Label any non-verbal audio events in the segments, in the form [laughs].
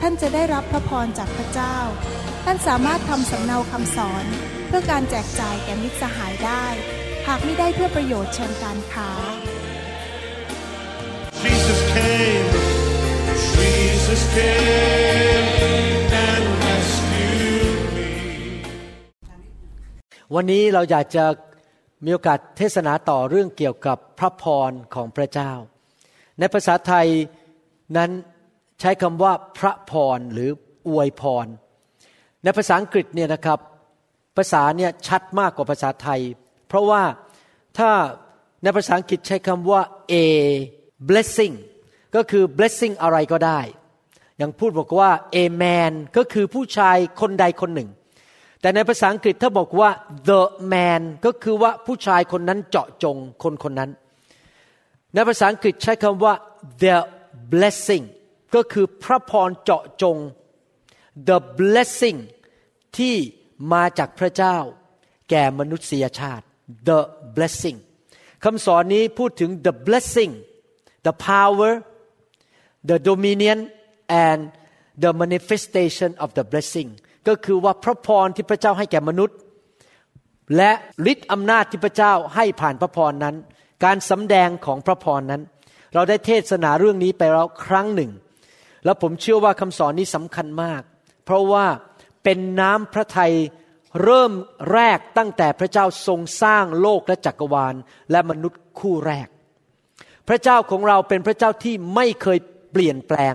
ท่านจะได้รับพระพรจากพระเจ้า ท่านสามารถทำสำเนาคำสอน เพื่อการแจกจ่ายแก่มิตรสหายได้ หากไม่ได้เพื่อประโยชน์เชิงการค้า Jesus came, Jesus came and rescued me. วันนี้เราอยากจะมีโอกาสเทศนาต่อเรื่องเกี่ยวกับพระพรของพระเจ้า ในภาษาไทยนั้น ใช้คำว่าพระพรหรืออวยพร ในภาษาอังกฤษเนี่ยนะครับ ภาษาเนี่ยชัดมากกว่าภาษาไทย เพราะว่าถ้าในภาษาอังกฤษใช้คำว่า a blessing ก็คือ blessing อะไรก็ได้ อย่างพูดบอกว่า a man ก็คือผู้ชายคนใดคนหนึ่ง แต่ในภาษาอังกฤษถ้าบอกว่า the man ก็คือว่าผู้ชายคนนั้นเจาะจงคนคนนั้น ในภาษาอังกฤษใช้คำว่า the blessing ก็คือพระพรเจาะจง the blessing ที่มาจากพระเจ้า แก่มนุษยชาติ the blessing คำสอนนี้พูดถึง the blessing the power the dominion and the manifestation of the blessing ก็คือว่าพระพรที่พระเจ้าให้แก่มนุษย์ และฤทธิอำนาจที่พระเจ้าให้ผ่านพระพรนั้น การสำแดงของพระพรนั้น เราได้เทศนาเรื่องนี้ไปแล้วครั้งหนึ่ง แล้วผมเชื่อว่าคำสอนนี้สำคัญมาก เพราะว่าเป็นน้ำพระทัยเริ่มแรกตั้งแต่พระเจ้าทรงสร้างโลกและจักรวาล และมนุษย์คู่แรก พระเจ้าของเราเป็นพระเจ้าที่ไม่เคยเปลี่ยนแปลง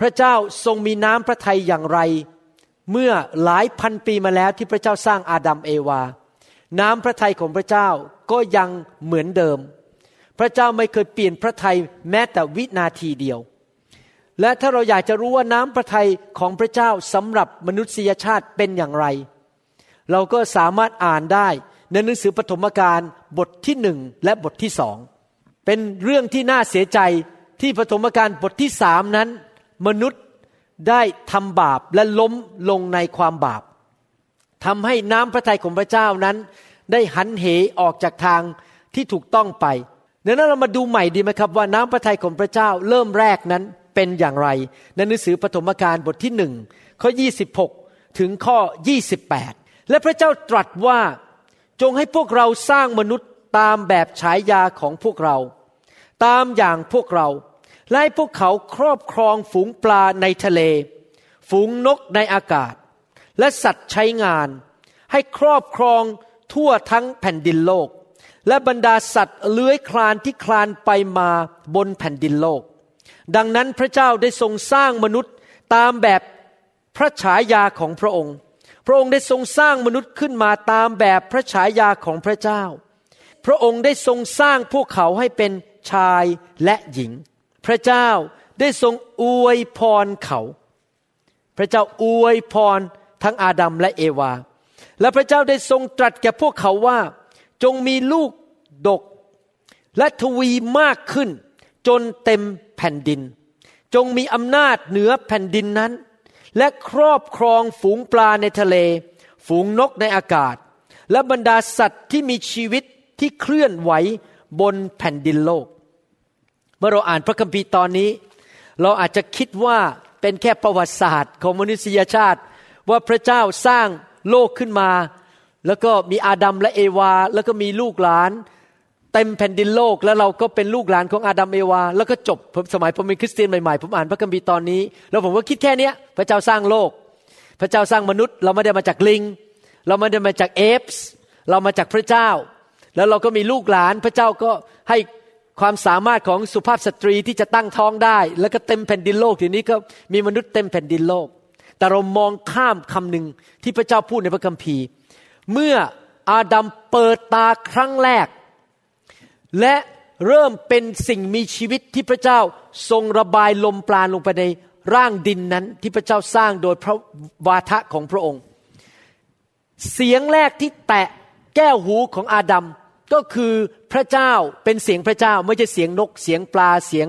พระเจ้าทรงมีน้ำพระทัยอย่างไร เมื่อหลายพันปีมาแล้วที่พระเจ้าสร้างอาดัมเอวา น้ำพระทัยของพระเจ้าก็ยังเหมือนเดิม พระเจ้าไม่เคยเปลี่ยนพระทัยแม้แต่วินาทีเดียว และถ้าเราอยากจะรู้ว่าน้ำพระทัยของพระเจ้าสำหรับมนุษยชาติเป็นอย่างไร เราก็สามารถอ่านได้ในหนังสือปฐมกาลบทที่หนึ่งและบทที่สองเป็นเรื่องที่น่าเสียใจที่ปฐมกาลบทที่สามนั้น มนุษย์ได้ทำบาปและล้มลงในความบาปทำให้น้ำพระทัยของพระเจ้านั้น ได้หันเหออกจากทางที่ถูกต้องไปดังนั้นเรามาดูใหม่ดีไหมครับว่าน้ำพระทัยของพระเจ้าเริ่มแรกนั้น เป็นอย่างไรในหนังสือปฐมกาลบทที่หนึ่งข้อ 26 ถึงข้อ 28 และพระเจ้าตรัสว่าจงให้พวกเราสร้างมนุษย์ตามแบบฉายาของพวกเรา ตามอย่างพวกเรา และให้พวกเขาครอบครองฝูงปลาในทะเล ฝูงนกในอากาศ และสัตว์ใช้งาน ให้ครอบครองทั่วทั้งแผ่นดินโลก และบรรดาสัตว์เลื้อยคลานที่คลานไปมาบนแผ่นดินโลก ดังนั้นพระเจ้าได้ทรงสร้างมนุษย์ตามแบบพระฉายาของพระองค์ พระองค์ได้ทรงสร้างมนุษย์ขึ้นมาตามแบบพระฉายาของพระเจ้า พระองค์ได้ทรงสร้างพวกเขาให้เป็นชายและหญิง พระเจ้าได้ทรงอวยพรเขา พระเจ้าอวยพรทั้งอาดัมและเอวา และพระเจ้าได้ทรงตรัสแก่พวกเขาว่า จงมีลูกดก และทวีมากขึ้นจนเต็ม แผ่นดิน จงมีอำนาจเหนือแผ่นดินนั้น และครอบครองฝูงปลาในทะเล ฝูงนกในอากาศ และบรรดาสัตว์ที่มีชีวิตที่เคลื่อนไหวบนแผ่นดินโลก เมื่อเราอ่านพระคัมภีร์ตอนนี้ เราอาจจะคิดว่าเป็นแค่ประวัติศาสตร์ของมนุษยชาติ ว่าพระเจ้าสร้างโลกขึ้นมา แล้วก็มีอาดัมและเอวา แล้วก็มีลูกหลาน เต็มแผ่นดินโลก แล้วเราก็เป็นลูกหลานของอาดัมเอวา แล้วก็จบผมสมัยผมเป็นคริสเตียนใหม่ๆผมอ่านพระคัมภีร์ตอนนี้ แล้วผมก็คิดแค่เนี้ย พระเจ้าสร้างโลก พระเจ้าสร้างมนุษย์ เราไม่ได้มาจากลิง เราไม่ได้มาจาก apes เรามาจากพระเจ้า แล้วเราก็มีลูกหลานพระเจ้าก็ให้ความสามารถของสุภาพสตรีที่จะตั้งท้องได้ แล้วก็เต็มแผ่นดินโลกทีนี้ก็มีมนุษย์เต็มแผ่นดินโลก แต่เรามองข้ามคำหนึ่งที่พระเจ้าพูดในพระคัมภีร์ เมื่ออาดัมเปิดตาครั้งแรก และเริ่มเป็นสิ่งมีชีวิตที่พระเจ้าทรงระบายลมปราณลงไปในร่างดินนั้นที่พระเจ้าสร้างโดยพระวาทะของพระองค์ เสียงแรกที่แตะแก้วหูของอาดัมก็คือพระเจ้าเป็นเสียงพระเจ้าไม่ใช่เสียงนกเสียงปลาเสียง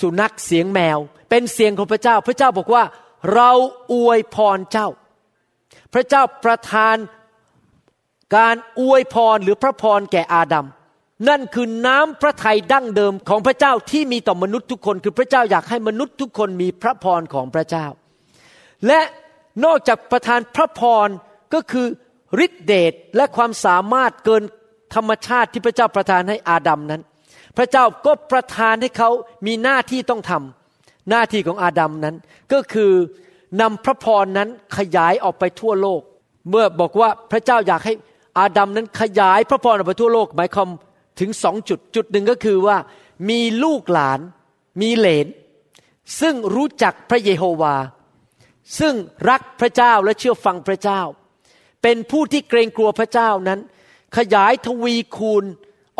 สุนัขเสียงแมว เป็นเสียงของพระเจ้า พระเจ้าบอกว่าเราอวยพรเจ้า พระเจ้าประทานการอวยพรหรือพระพรแก่อาดัม นั่นคือน้ำพระทัยดั้งเดิมของพระเจ้าที่มีต่อมนุษย์ทุกคน คือพระเจ้าอยากให้มนุษย์ทุกคนมีพระพรของพระเจ้า และนอกจากประทานพระพรก็คือฤทธิเดชและความสามารถเกินธรรมชาติที่พระเจ้าประทานให้อาดัมนั้น พระเจ้าก็ประทานให้เขามีหน้าที่ต้องทำหน้าที่ของอาดัมนั้น ก็คือนำพระพรนั้นขยายออกไปทั่วโลก เมื่อบอกว่าพระเจ้าอยากให้อาดัมนั้นขยายพระพรออกไปทั่วโลกหมายความ ถึงสองจุดจุดหนึ่งก็คือว่า มีลูกหลานมีเหลน ซึ่งรู้จักพระเยโฮวา ซึ่งรักพระเจ้าและเชื่อฟังพระเจ้า เป็นผู้ที่เกรงกลัวพระเจ้านั้น ขยายทวีคูณ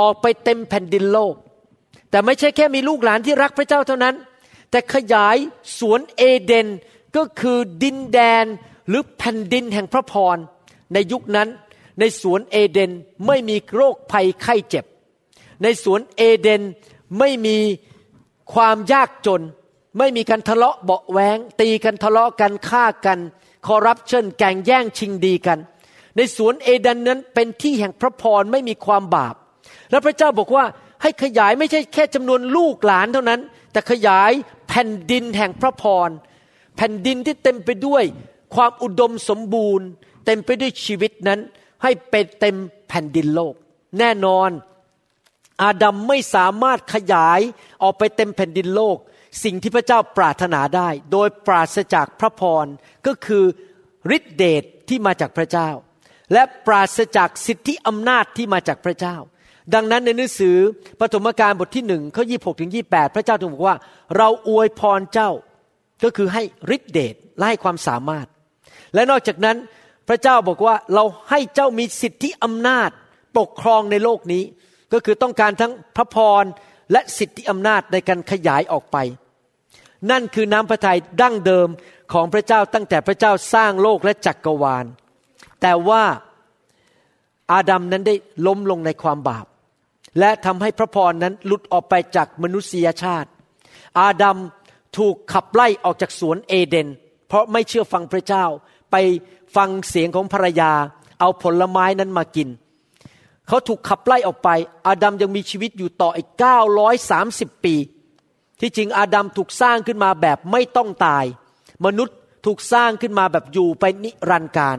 ออกไปเต็มแผ่นดินโลก แต่ไม่ใช่แค่มีลูกหลานที่รักพระเจ้าเท่านั้น แต่ขยายสวนเอเดนก็คือดินแดนหรือแผ่นดินแห่งพระพรในยุคนั้นในสวนเอเดนไม่มีโรคภัยไข้เจ็บ ในสวนเอเดนไม่มีความยากจน ไม่มีการทะเลาะเบาแวงตีกันทะเลาะกันฆ่ากัน คอร์รัปชันแก่งแย่งชิงดีกัน ในสวนเอเดนนั้นเป็นที่แห่งพระพรไม่มีความบาป และพระเจ้าบอกว่าให้ขยายไม่ใช่แค่จำนวนลูกหลานเท่านั้น แต่ขยายแผ่นดินแห่งพระพร แผ่นดินที่เต็มไปด้วยความอุดมสมบูรณ์ เต็มไปด้วยชีวิตนั้น ให้เป็นเต็มแผ่นดินโลก แน่นอน อาดัมไม่สามารถขยายออกไปเต็มแผ่นดินโลก สิ่งที่พระเจ้าปรารถนาได้ โดยปราศจากพระพรก็คือฤทธิเดชที่มาจากพระเจ้า และปราศจากสิทธิอำนาจที่มาจากพระเจ้า ดังนั้นในหนังสือปฐมกาลบทที่หนึ่งข้อยี่หกถึงยี่แปดพระเจ้าถึงบอกว่า เราอวยพรเจ้าก็คือให้ฤทธิเดชและให้ความสามารถ และนอกจากนั้นพระเจ้าบอกว่าเราให้เจ้ามีสิทธิอำนาจปกครองในโลกนี้ ก็คือต้องการทั้งพระพรและสิทธิอำนาจในการขยายออกไป นั่นคือน้ำพระทัยดั้งเดิมของพระเจ้าตั้งแต่พระเจ้าสร้างโลกและจักกรวาล แต่ว่าอาดัมนั้นได้ล้มลงในความบาป และทำให้พระพรนั้นหลุดออกไปจากมนุษยชาติ อาดัมถูกขับไล่ออกจากสวนเอเดน เพราะไม่เชื่อฟังพระเจ้าไปฟังเสียงของภรรยา เอาผลไม้นั้นมากิน เขาถูกขับไล่ออกไป อาดัมยังมีชีวิตอยู่ต่ออีก 930 ปี ที่จริงอาดัมถูกสร้างขึ้นมาแบบไม่ต้องตาย มนุษย์ถูกสร้างขึ้นมาแบบอยู่ไปนิรันดร์การ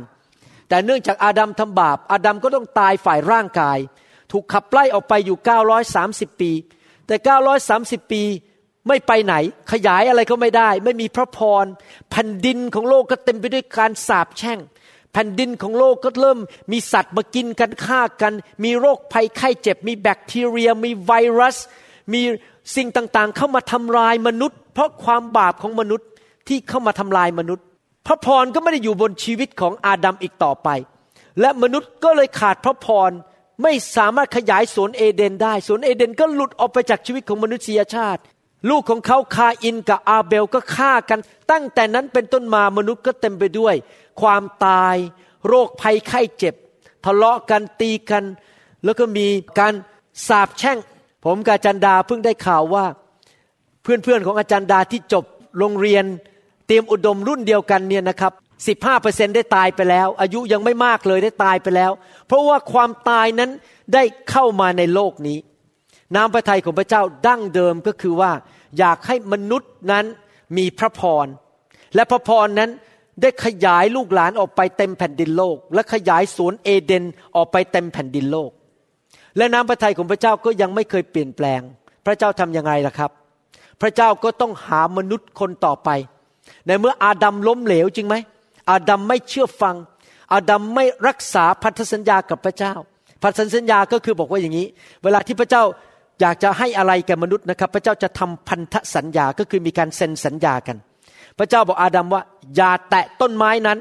แต่เนื่องจากอาดัมทำบาป อาดัมก็ต้องตายฝ่ายร่างกาย ถูกขับไล่ออกไปอยู่ 930 ปี แต่ 930 ปีไม่ไปไหนขยายอะไรก็ไม่ได้ ไม่มีพระพรแผ่นดินของโลกก็เต็มไปด้วยการสาปแช่ง แผ่นดินของโลกก็เริ่มมีสัตว์มากินกันฆ่ากัน มีโรคภัยไข้เจ็บ มีแบคทีเรีย มีไวรัส มีสิ่งต่างๆ เข้ามาทำลายมนุษย์ เพราะความบาปของมนุษย์ที่เข้ามาทำลายมนุษย์ พระพรก็ไม่ได้อยู่บนชีวิตของอาดัมอีกต่อไป และมนุษย์ก็เลยขาดพระพรไม่สามารถขยายสวนเอเดนได้สวนเอเดนก็หลุดออกไปจากชีวิตของมนุษยชาติ ลูกของเขาคาอินกับอาเบลก็ฆ่ากัน ตั้งแต่นั้นเป็นต้นมามนุษย์ก็เต็มไปด้วย ความตาย โรคภัยไข้เจ็บ ทะเลาะกันตีกัน แล้วก็มีการสาบแช่ง ผมกับอาจารย์ดาเพิ่งได้ข่าวว่า เพื่อนๆของอาจารย์ดาที่จบโรงเรียน เตรียมอุดมรุ่นเดียวกันเนี่ยนะครับสิบห้าเปอร์เซ็นได้ตายไปแล้ว อายุยังไม่มากเลยได้ตายไปแล้ว เพราะว่าความตายนั้นได้เข้ามาในโลกนี้ น้ำพระทัยของพระเจ้าดั้งเดิมก็คือว่า อยากให้มนุษย์นั้นมีพระพร และพระพรนั้นได้ขยายลูกหลานออกไปเต็มแผ่นดินโลก และขยายสวนเอเดนออกไปเต็มแผ่นดินโลก และน้ำพระทัยของพระเจ้าก็ยังไม่เคยเปลี่ยนแปลง พระเจ้าทำยังไงล่ะครับ พระเจ้าก็ต้องหามนุษย์คนต่อไป ในเมื่ออาดัมล้มเหลวจริงไหมอาดัมไม่เชื่อฟัง อาดัมไม่รักษาพันธสัญญากับพระเจ้าพันธสัญญาก็คือบอกว่าอย่างนี้ เวลาที่พระเจ้า อยากจะให้อะไรแก่มนุษย์นะครับ พระเจ้าจะทำพันธสัญญาก็คือมีการเซ็นสัญญากัน พระเจ้าบอกอาดัมว่า อย่าแตะต้นไม้นั้น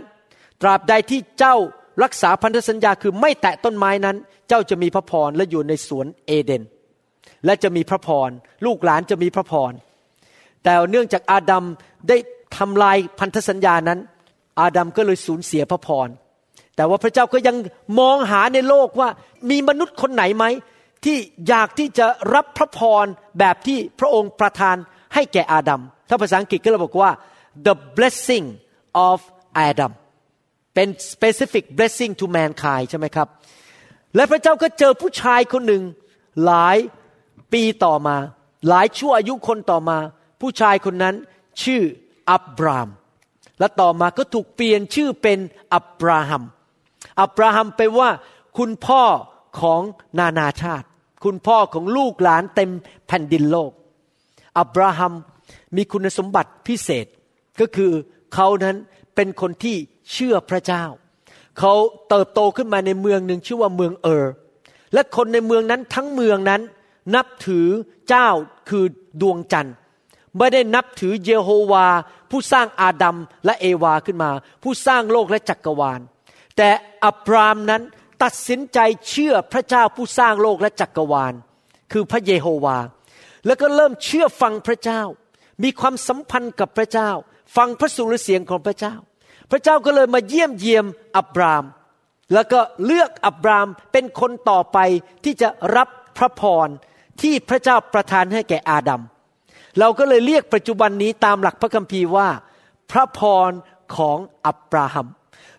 ตราบใดที่เจ้ารักษาพันธสัญญาคือไม่แตะต้นไม้นั้น เจ้าจะมีพระพรและอยู่ในสวนเอเดน และจะมีพระพรลูกหลานจะมีพระพรแต่เนื่องจากอาดัมได้ทำลายพันธสัญญานั้น อาดัมก็เลยสูญเสียพระพรแต่ว่าพระเจ้าก็ยังมองหาในโลกว่ามีมนุษย์คนไหนไหม ที่อยากที่จะรับพระพรแบบที่พระองค์ประทานให้แก่อาดัม ถ้าภาษาอังกฤษก็เราบอกว่า the blessing of Adam เป็น specific blessing to mankind ใช่ไหมครับ และพระเจ้าก็เจอผู้ชายคนหนึ่งหลายปีต่อมา หลายชั่วอายุคนต่อมา ผู้ชายคนนั้นชื่ออับราม และต่อมาก็ถูกเปลี่ยนชื่อเป็นอับราฮัม อับราฮัมแปว่าคุณพ่อของนานาชาติ คุณพ่อของลูกหลานเต็มแผ่นดินโลก อับราฮัมมีคุณสมบัติพิเศษ ก็คือเขานั้นเป็นคนที่เชื่อพระเจ้า เขาเติบโตขึ้นมาในเมืองหนึ่งชื่อว่าเมืองเออร์และคนในเมืองนั้นทั้งเมืองนั้น นับถือเจ้าคือดวงจันทร์ไม่ได้นับถือเยโฮวา ผู้สร้างอาดัมและเอวาขึ้นมา ผู้สร้างโลกและจักรวาล แต่อับรามนั้น ตัดสินใจเชื่อพระเจ้าผู้สร้างโลกและจักรวาล คือพระเยโฮวา แล้วก็เริ่มเชื่อฟังพระเจ้า มีความสัมพันธ์กับพระเจ้า ฟังพระสุรเสียงของพระเจ้า พระเจ้าก็เลยมาเยี่ยมเยียมอับราม แล้วก็เลือกอับรามเป็นคนต่อไปที่จะรับพระพรที่พระเจ้าประทานให้แก่อาดัมเราก็เลยเรียกปัจจุบันนี้ตามหลักพระคัมภีร์ว่า พระพรของอับราฮัม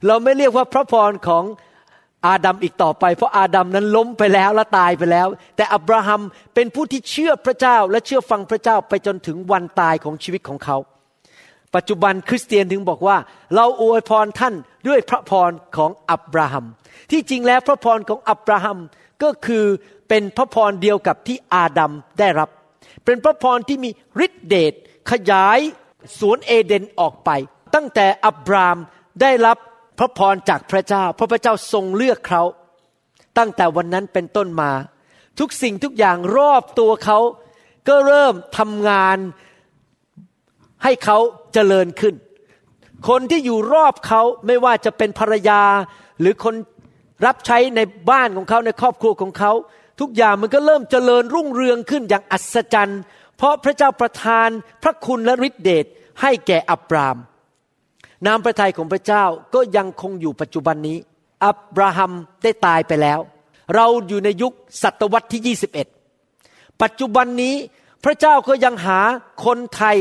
เราไม่เรียกว่าพระพรของ อาดัมอีกต่อไป เพราะอาดัมนั้นล้มไปแล้วและตายไปแล้ว แต่อับราฮัมเป็นผู้ที่เชื่อพระเจ้าและเชื่อฟังพระเจ้าไปจนถึงวันตายของชีวิตของเขา ปัจจุบันคริสเตียนถึงบอกว่า เราอวยพรท่านด้วยพระพรของอับราฮัม ที่จริงแล้วพระพรของอับราฮัมก็คือเป็นพระพรเดียวกับที่อาดัมได้รับ เป็นพระพรที่มีฤทธิเดชขยายสวนเอเดนออกไป ตั้งแต่อับรามได้รับ พระพรจากพระเจ้าเพราะพระเจ้าทรงเลือกเขา ตั้งแต่วันนั้นเป็นต้นมา ทุกสิ่งทุกอย่างรอบตัวเขาก็เริ่มทำงานให้เขาเจริญขึ้น คนที่อยู่รอบเขาไม่ว่าจะเป็นภรรยา หรือคนรับใช้ในบ้านของเขาในครอบครัวของเขา ทุกอย่างมันก็เริ่มเจริญรุ่งเรืองขึ้นอย่างอัศจรรย์ เพราะพระเจ้าประทานพระคุณและฤทธิเดชให้แก่อับราม นามพระทัยของพระเจ้าก็ยังคงอยู่ปัจจุบันนี้ อับราฮัมได้ตายไปแล้ว เราอยู่ในยุคศตวรรษที่ 21 ปัจจุบันนี้พระเจ้าก็ยังหาคนไทย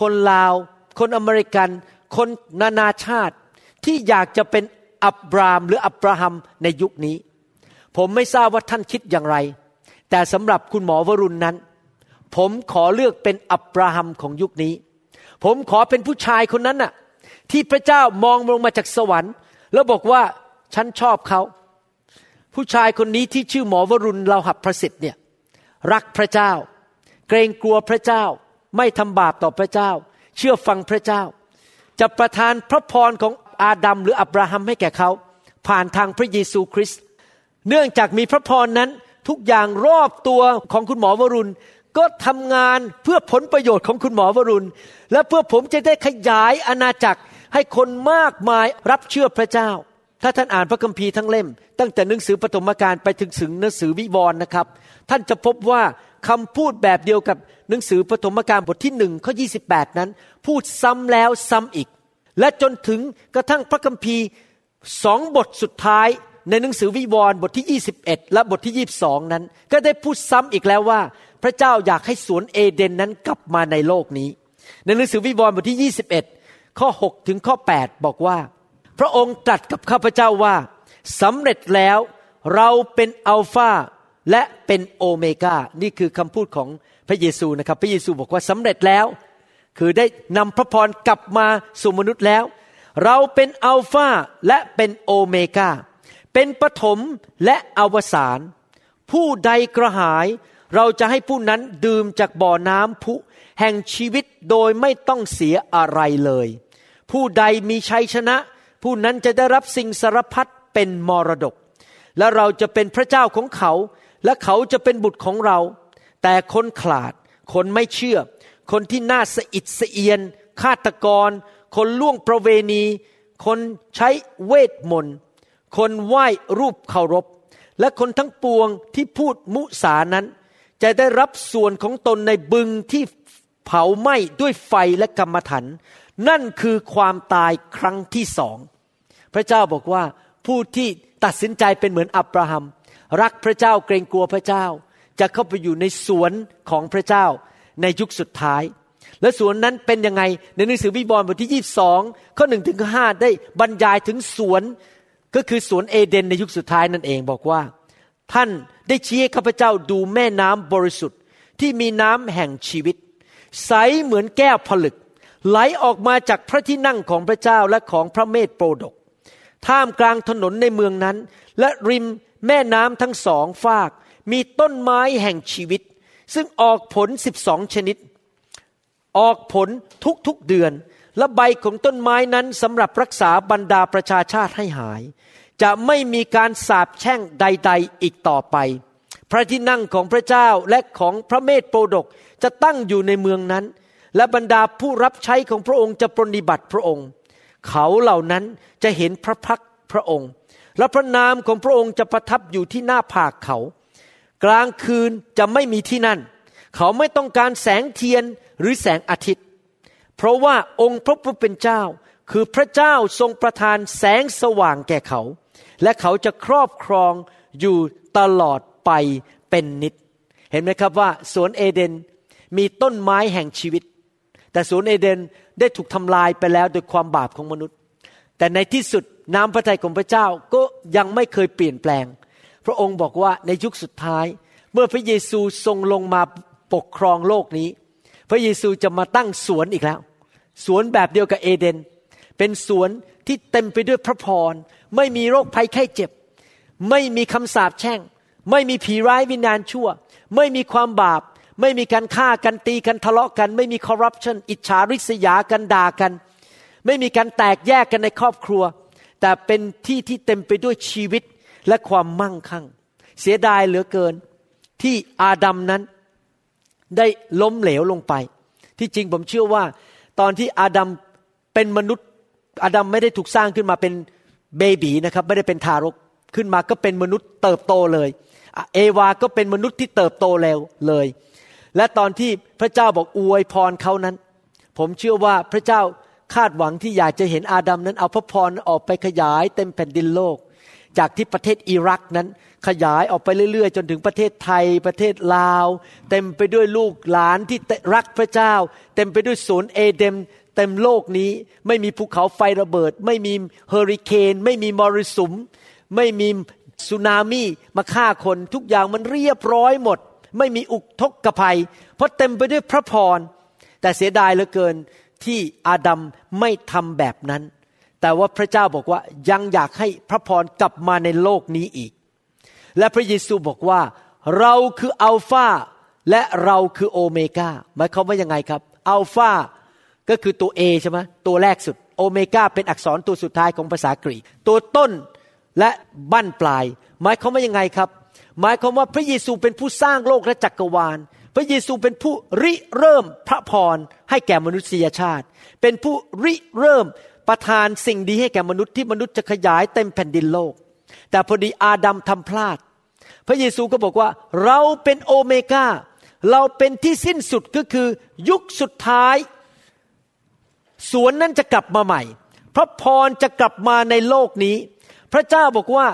คนลาว คนอเมริกัน คนนานาชาติ ที่อยากจะเป็นอับรามหรืออับราฮัมในยุคนี้ ผมไม่ทราบว่าท่านคิดอย่างไร แต่สำหรับคุณหมอวรุณนั้น ผมขอเลือกเป็นอับราฮัมของยุคนี้ ผมขอเป็นผู้ชายคนนั้นน่ะ ที่พระเจ้ามองลงมาจากสวรรค์ แล้วบอกว่าฉันชอบเขา ผู้ชายคนนี้ที่ชื่อหมอวรุณเราหับประสิทธิ์เนี่ยรักพระเจ้า เกรงกลัวพระเจ้า ไม่ทำบาปต่อพระเจ้า เชื่อฟังพระเจ้า จะประทานพระพรของอาดัมหรืออับราฮัมให้แก่เขา ผ่านทางพระเยซูคริสต์เนื่องจากมีพระพรนั้นทุกอย่างรอบตัวของคุณหมอวรุณก็ทำงานเพื่อผลประโยชน์ของคุณหมอวรุณ และเพื่อผมจะได้ขยายอาณาจักร ให้คนมากมายรับเชื่อพระเจ้า ถ้าท่านอ่านพระคัมภีร์ทั้งเล่ม ตั้งแต่หนังสือปฐมกาลไปถึงถึงหนังสือวิวรณ์นะครับ ท่านจะพบว่าคำพูดแบบเดียวกับหนังสือปฐมกาลบทที่หนึ่งข้อยีนั้น พูดซ้ำแล้วซ้ำอีก และจนถึงกระทั่งพระคัมภีร์สองบทสุดท้ายในหนังสือวิวรณ์บทที่ 21 และบทที่ 22 นั้น ก็ได้พูดซ้ำอีกแล้วว่า พระเจ้าอยากให้สวนเอเดนนั้นกลับมาในโลกนี้ ในหนังสือวิวรณ์บทที่ 21 ข้อ 6 ถึงข้อ 8 บอกว่า พระองค์ตรัสกับข้าพเจ้าว่าสำเร็จแล้วเราเป็นอัลฟาและเป็นโอเมกานี่คือคำพูดของพระเยซูนะครับ พระเยซูบอกว่าสำเร็จแล้ว คือได้นำพระพรกลับมาสู่มนุษย์แล้ว เราเป็นอัลฟาและเป็นโอเมกาเป็นปฐมและอวสานผู้ใดกระหายเราจะให้ผู้นั้นดื่มจากบ่อน้ำพุ แห่งชีวิตโดยไม่ต้องเสียอะไรเลย ผู้ใดมีชัยชนะ ผู้นั้นจะได้รับสิ่งสารพัดเป็นมรดก และเราจะเป็นพระเจ้าของเขา และเขาจะเป็นบุตรของเรา แต่คนขลาด คนไม่เชื่อ คนที่น่าสะอิดสะเอียนฆาตกร คนล่วงประเวณี คนใช้เวทมนต์คนไหว้รูปเคารพ และคนทั้งปวงที่พูดมุสานั้น จะได้รับส่วนของตนในบึงที่เผาไหม้ด้วยไฟและกรรมฐาน นั่นคือความตายครั้งที่สอง พระเจ้าบอกว่าผู้ที่ตัดสินใจเป็นเหมือนอับราฮัม รักพระเจ้าเกรงกลัวพระเจ้า จะเข้าไปอยู่ในสวนของพระเจ้าในยุคสุดท้าย และสวนนั้นเป็นยังไงในหนังสือวิบอลบทที่ 22 ข้อหนึ่งถึงข้อห้าได้บรรยายถึงสวนก็คือสวนเอเดนในยุคสุดท้ายนั่นเองบอกว่า ท่านได้ชี้ให้ข้าพเจ้าดูแม่น้ำบริสุทธิ์ที่มีน้ำแห่งชีวิต ใสเหมือนแก้วผลึก ไหลออกมาจากพระที่นั่งของพระเจ้าและของพระเมธโปรดก ท่ามกลางถนนในเมืองนั้น และริมแม่น้ำทั้งสองฝาก มีต้นไม้แห่งชีวิต ซึ่งออกผลสิบสองชนิด ออกผลทุกๆเดือน และใบของต้นไม้นั้นสำหรับรักษาบรรดาประชาชาติให้หาย จะไม่มีการสาปแช่งใด ๆ อีกต่อไป พระที่นั่งของพระเจ้าและของพระเมธโปรดกจะตั้งอยู่ในเมืองนั้น และบรรดาผู้รับใช้ของพระองค์จะปรนิบัติพระองค์ เขาเหล่านั้นจะเห็นพระพักพระองค์ และพระนามของพระองค์จะประทับอยู่ที่หน้าผากเขา กลางคืนจะไม่มีที่นั่น เขาไม่ต้องการแสงเทียนหรือแสงอาทิตย์ เพราะว่าองค์พระผู้เป็นเจ้า คือพระเจ้าทรงประทานแสงสว่างแก่เขา และเขาจะครอบครองอยู่ตลอดไปเป็นนิด เห็นไหมครับว่าสวนเอเดนมีต้นไม้แห่งชีวิต แต่สวนเอเดนได้ถูกทำลายไปแล้วโดยความบาปของมนุษย์ แต่ในที่สุดน้ำพระทัยของพระเจ้าก็ยังไม่เคยเปลี่ยนแปลง พระองค์บอกว่าในยุคสุดท้าย เมื่อพระเยซูทรงลงมาปกครองโลกนี้ พระเยซูจะมาตั้งสวนอีกแล้ว สวนแบบเดียวกับเอเดน เป็นสวนที่เต็มไปด้วยพระพร ไม่มีโรคภัยไข้เจ็บ ไม่มีคำสาปแช่ง ไม่มีผีร้ายวิญญาณชั่ว ไม่มีความบาป ไม่มีการฆ่ากันตีกันทะเลาะกัน ไม่มีคอร์รัปชันอิจฉาริษยากันด่ากัน ไม่มีการแตกแยกกันในครอบครัว แต่เป็นที่ที่เต็มไปด้วยชีวิตและความมั่งคั่ง เสียดายเหลือเกิน ที่อาดัมนั้นได้ล้มเหลวลงไป ที่จริงผมเชื่อว่า ตอนที่อาดัมเป็นมนุษย์ อาดัมไม่ได้ถูกสร้างขึ้นมาเป็นเบบีนะครับ ไม่ได้เป็นทารกขึ้นมาก็เป็นมนุษย์เติบโตเลย เอวาก็เป็นมนุษย์ที่เติบโตแล้วเลย และตอนที่พระเจ้าบอกอวยพรเขานั้น ผมเชื่อว่าพระเจ้าคาดหวังที่อยากจะเห็นอาดัมนั้น เอาพระพรออกไปขยายเต็มแผ่นดินโลก จากที่ประเทศอิรักนั้นขยายออกไปเรื่อยๆ จนถึงประเทศไทยประเทศลาว เต็มไปด้วยลูกหลานที่รักพระเจ้า เต็มไปด้วยสวนเอเดมเต็มโลกนี้ไม่มีภูเขาไฟระเบิด ไม่มีเฮอริเคน ไม่มีมรสุม ไม่มีสึนามิมาฆ่าคนทุกอย่างมันเรียบร้อยหมด ไม่มีอุกทกภัย เพราะเต็มไปด้วยพระพร แต่เสียดายเหลือเกินที่อาดัมไม่ทำแบบนั้น แต่ว่าพระเจ้าบอกว่ายังอยากให้พระพรกลับมาในโลกนี้อีก และพระเยซูบอกว่า เราคืออัลฟาและเราคือโอเมกาหมายความว่ายังไงครับ อัลฟาก็คือตัว A ใช่ไหมตัวแรกสุด โอเมกาเป็นอักษรตัวสุดท้ายของภาษากรีก ตัวต้นและบั้นปลาย หมายความว่ายังไงครับ หมายความว่าพระเยซูเป็นผู้สร้างโลกและจักรวาล พระเยซูเป็นผู้ริเริ่มพระพรให้แก่มนุษยชาติ เป็นผู้ริเริ่มประทานสิ่งดีให้แก่มนุษย์ที่มนุษย์จะขยายเต็มแผ่นดินโลก แต่พอดีอาดัมทำพลาด พระเยซูก็บอกว่าเราเป็นโอเมกาเราเป็นที่สิ้นสุดก็คือยุคสุดท้าย สวนนั้นจะกลับมาใหม่ พระพรจะกลับมาในโลกนี้ พระเจ้าบอกว่า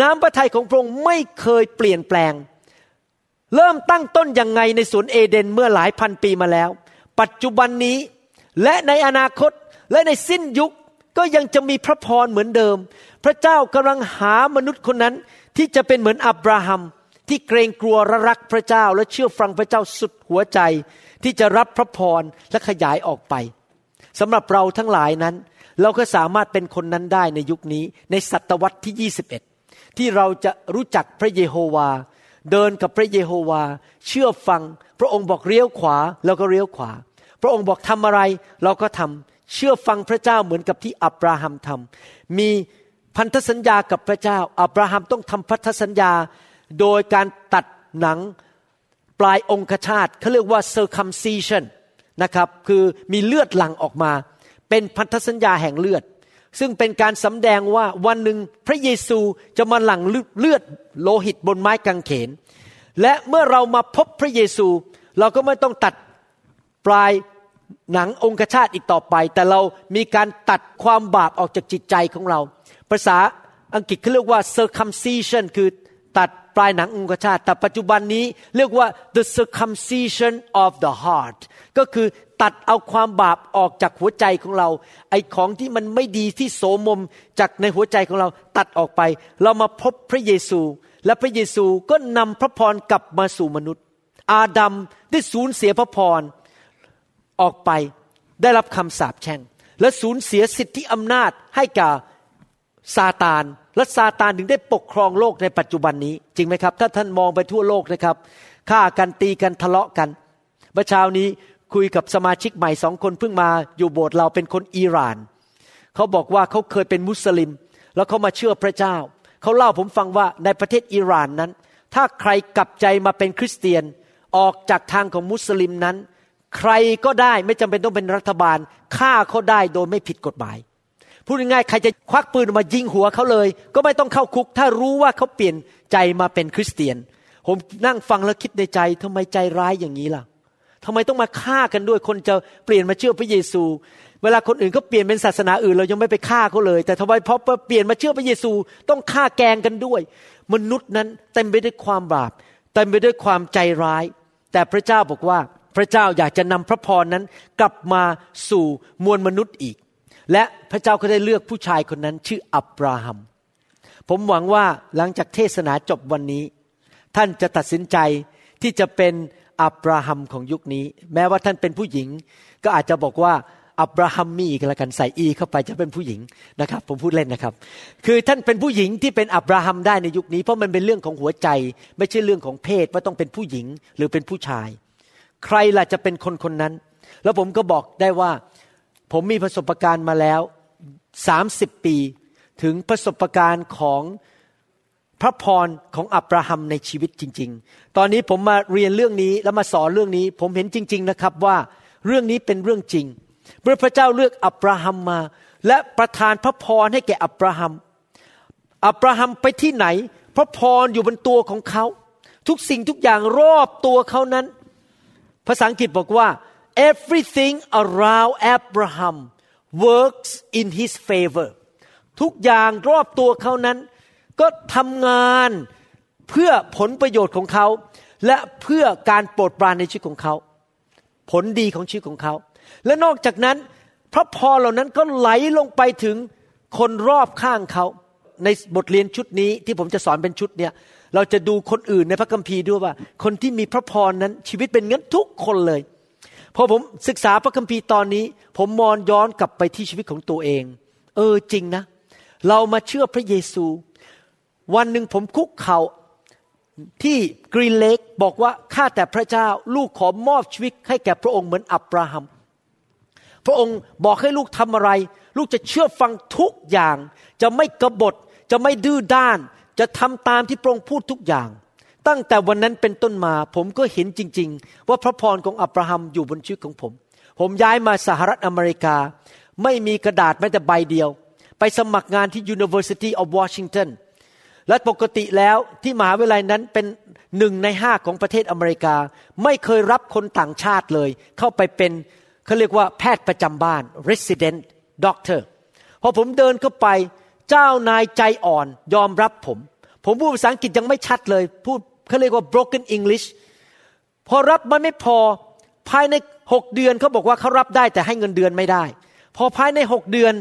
น้ำพระทัยของพระองค์ไม่เคยเปลี่ยนแปลง เริ่มตั้งต้นยังไงในสวนเอเดนเมื่อหลายพันปีมาแล้ว ปัจจุบันนี้และในอนาคตและในสิ้นยุคก็ยังจะมีพระพรเหมือนเดิม พระเจ้ากำลังหามนุษย์คนนั้นที่จะเป็นเหมือนอับราฮัม ที่เกรงกลัวรรักพระเจ้าและเชื่อฟังพระเจ้าสุดหัวใจ ที่จะรับพระพรและขยายออกไปสำหรับเราทั้งหลายนั้น เราก็สามารถเป็นคนนั้นได้ในยุคนี้ในศตวรรษที่ 21 ที่เราจะรู้จักพระเยโฮวา เดินกับพระเยโฮวา เชื่อฟัง พระองค์บอกเลี้ยวขวาเราก็เลี้ยวขวา พระองค์บอกทำอะไรเราก็ทำเชื่อฟังพระเจ้าเหมือนกับที่อับราฮัมทำมีพันธสัญญากับพระเจ้า อับราฮัมต้องทำพันธสัญญา โดยการตัดหนังปลายองคชาตเขาเรียกว่า circumcision นะครับคือมีเลือดหลั่งออกมา เป็นพันธสัญญาแห่งเลือด ซึ่งเป็นการสำแดงว่าวันหนึ่งพระเยซูจะมาหลั่งเลือดโลหิตบนไม้กางเขน และเมื่อเรามาพบพระเยซู เราก็ไม่ต้องตัดปลายหนังองคชาตอีกต่อไป แต่เรามีการตัดความบาปออกจากจิตใจของเรา ภาษาอังกฤษเขาเรียกว่า circumcision คือตัด ปลายหนังองคชาตแต่ปัจจุบันนี้เรียกว่า the circumcision of the heart ก็คือตัดเอาความบาปออกจากหัวใจของเรา ไอ้ของที่มันไม่ดีที่โสมมจากในหัวใจของเราตัดออกไป เรามาพบพระเยซู และพระเยซูก็นำพระพรกลับมาสู่มนุษย์ อาดัมได้สูญเสียพระพรออกไปได้รับคำสาปแช่ง และสูญเสียสิทธิอำนาจให้กับซาตาน และซาตานถึงได้ปกครองโลกในปัจจุบันนี้ จริงไหมครับ ถ้าท่านมองไปทั่วโลกนะครับฆ่ากันตีกันทะเลาะกันเมื่อเช้านี้คุยกับสมาชิกใหม่สองคนเพิ่งมาอยู่โบสถ์เราเป็นคนอิหร่าน เขาบอกว่าเขาเคยเป็นมุสลิม แล้วเขามาเชื่อพระเจ้า เขาเล่าผมฟังว่าในประเทศอิหร่านนั้น ถ้าใครกลับใจมาเป็นคริสเตียนออกจากทางของมุสลิมนั้น ใครก็ได้ไม่จำเป็นต้องเป็นรัฐบาลฆ่าเขาได้โดยไม่ผิดกฎหมาย พูดง่ายๆใครจะควักปืนมายิงหัวเขาเลย ก็ไม่ต้องเข้าคุก ถ้ารู้ว่าเขาเปลี่ยนใจมาเป็นคริสเตียน ผมนั่งฟังแล้วคิดในใจทำไมใจร้ายอย่างนี้ล่ะทำไมต้องมาฆ่ากันด้วยคนจะเปลี่ยนมาเชื่อพระเยซู เวลาคนอื่นเขาเปลี่ยนเป็นศาสนาอื่นเรายังไม่ไปฆ่าเขาเลย แต่ทำไมพอเปลี่ยนมาเชื่อพระเยซู ต้องฆ่าแกงกันด้วย มนุษย์นั้นเต็มไปด้วยความบาปเต็มไปด้วยความใจร้าย แต่พระเจ้าบอกว่าพระเจ้าอยากจะนำพระพรนั้นกลับมาสู่มวลมนุษย์อีก และพระเจ้าก็ได้เลือกผู้ชายคนนั้นชื่ออับราฮัม ผมหวังว่าหลังจากเทศนาจบวันนี้ ท่านจะตัดสินใจที่จะเป็นอับราฮัมของยุคนี้ แม้ว่าท่านเป็นผู้หญิง ก็อาจจะบอกว่าอับราฮัมมีกันละกันใส่อีเข้าไปจะเป็นผู้หญิงนะครับ ผมพูดเล่นนะครับ คือท่านเป็นผู้หญิงที่เป็นอับราฮัมได้ในยุคนี้ เพราะมันเป็นเรื่องของหัวใจ ไม่ใช่เรื่องของเพศว่าต้องเป็นผู้หญิงหรือเป็นผู้ชาย ใครล่ะจะเป็นคนคนนั้น แล้วผมก็บอกได้ว่า ผมมีประสบการณ์มาแล้วสามสิบปี ถึงประสบการณ์ของพระพรของอับราฮัมในชีวิตจริง ๆ ตอนนี้ผมมาเรียนเรื่องนี้แล้วมาสอนเรื่องนี้ ผมเห็นจริง ๆนะครับว่าเรื่องนี้เป็นเรื่องจริง เมื่อพระเจ้าเลือกอับราฮัมมา และประทานพระพรให้แก่อับราฮัม อับราฮัมไปที่ไหน พระพรอยู่บนตัวของเขา ทุกสิ่งทุกอย่างรอบตัวเขานั้น ภาษาอังกฤษบอกว่า everything around Abraham works in his favor ทุกอย่างรอบตัวเขานั้น ก็ทำงานเพื่อผลประโยชน์ของเขา และเพื่อการโปรดปรานในชีวิตของเขา ผลดีของชีวิตของเขา และนอกจากนั้น พระพรเหล่านั้นก็ไหลลงไปถึงคนรอบข้างเขา ในบทเรียนชุดนี้ที่ผมจะสอนเป็นชุดเนี่ยเราจะดูคนอื่นในพระคัมภีร์ด้วยว่า คนที่มีพระพรนั้นชีวิตเป็นงั้นทุกคนเลย พอผมศึกษาพระคัมภีร์ตอนนี้ ผมมองย้อนกลับไปที่ชีวิตของตัวเอง เออจริงนะ เรามาเชื่อพระเยซู วันหนึ่งผมคุกเขา่าที่กรีนเลกบอกว่าข้าแต่พระเจ้าลูกขอมอบชีวิตให้แก่พระองค์เหมือนอับราฮัม พระองค์บอกให้ลูกทำอะไร ลูกจะเชื่อฟังทุกอย่าง จะไม่กบฏจะไม่ดื้อด้าน จะทำตามที่พระองค์พูดทุกอย่าง ตั้งแต่วันนั้นเป็นต้นมา ผมก็เห็นจริง ๆ ว่าพระพรของอับราฮัมอยู่บนชีวิตของผม ผมย้ายมาสหรัฐอเมริกา ไม่มีกระดาษแม้แต่ใบเดียว ไปสมัครงานที่ University of Washington และปกติแล้วที่มหาวิทยาลัยนั้นเป็นหนึ่งในห้าของประเทศอเมริกา ไม่เคยรับคนต่างชาติเลย เข้าไปเป็นเขาเรียกว่าแพทย์ประจำบ้าน resident doctor พอผมเดินเข้าไปเจ้านายใจอ่อนยอมรับผม ผมพูดภาษาอังกฤษยังไม่ชัดเลย พูด เขาเรียกว่า broken English พอรับมันไม่พอภายในหกเดือนเขาบอกว่าเขารับได้แต่ให้เงินเดือนไม่ได้ พอภายในหกเดือน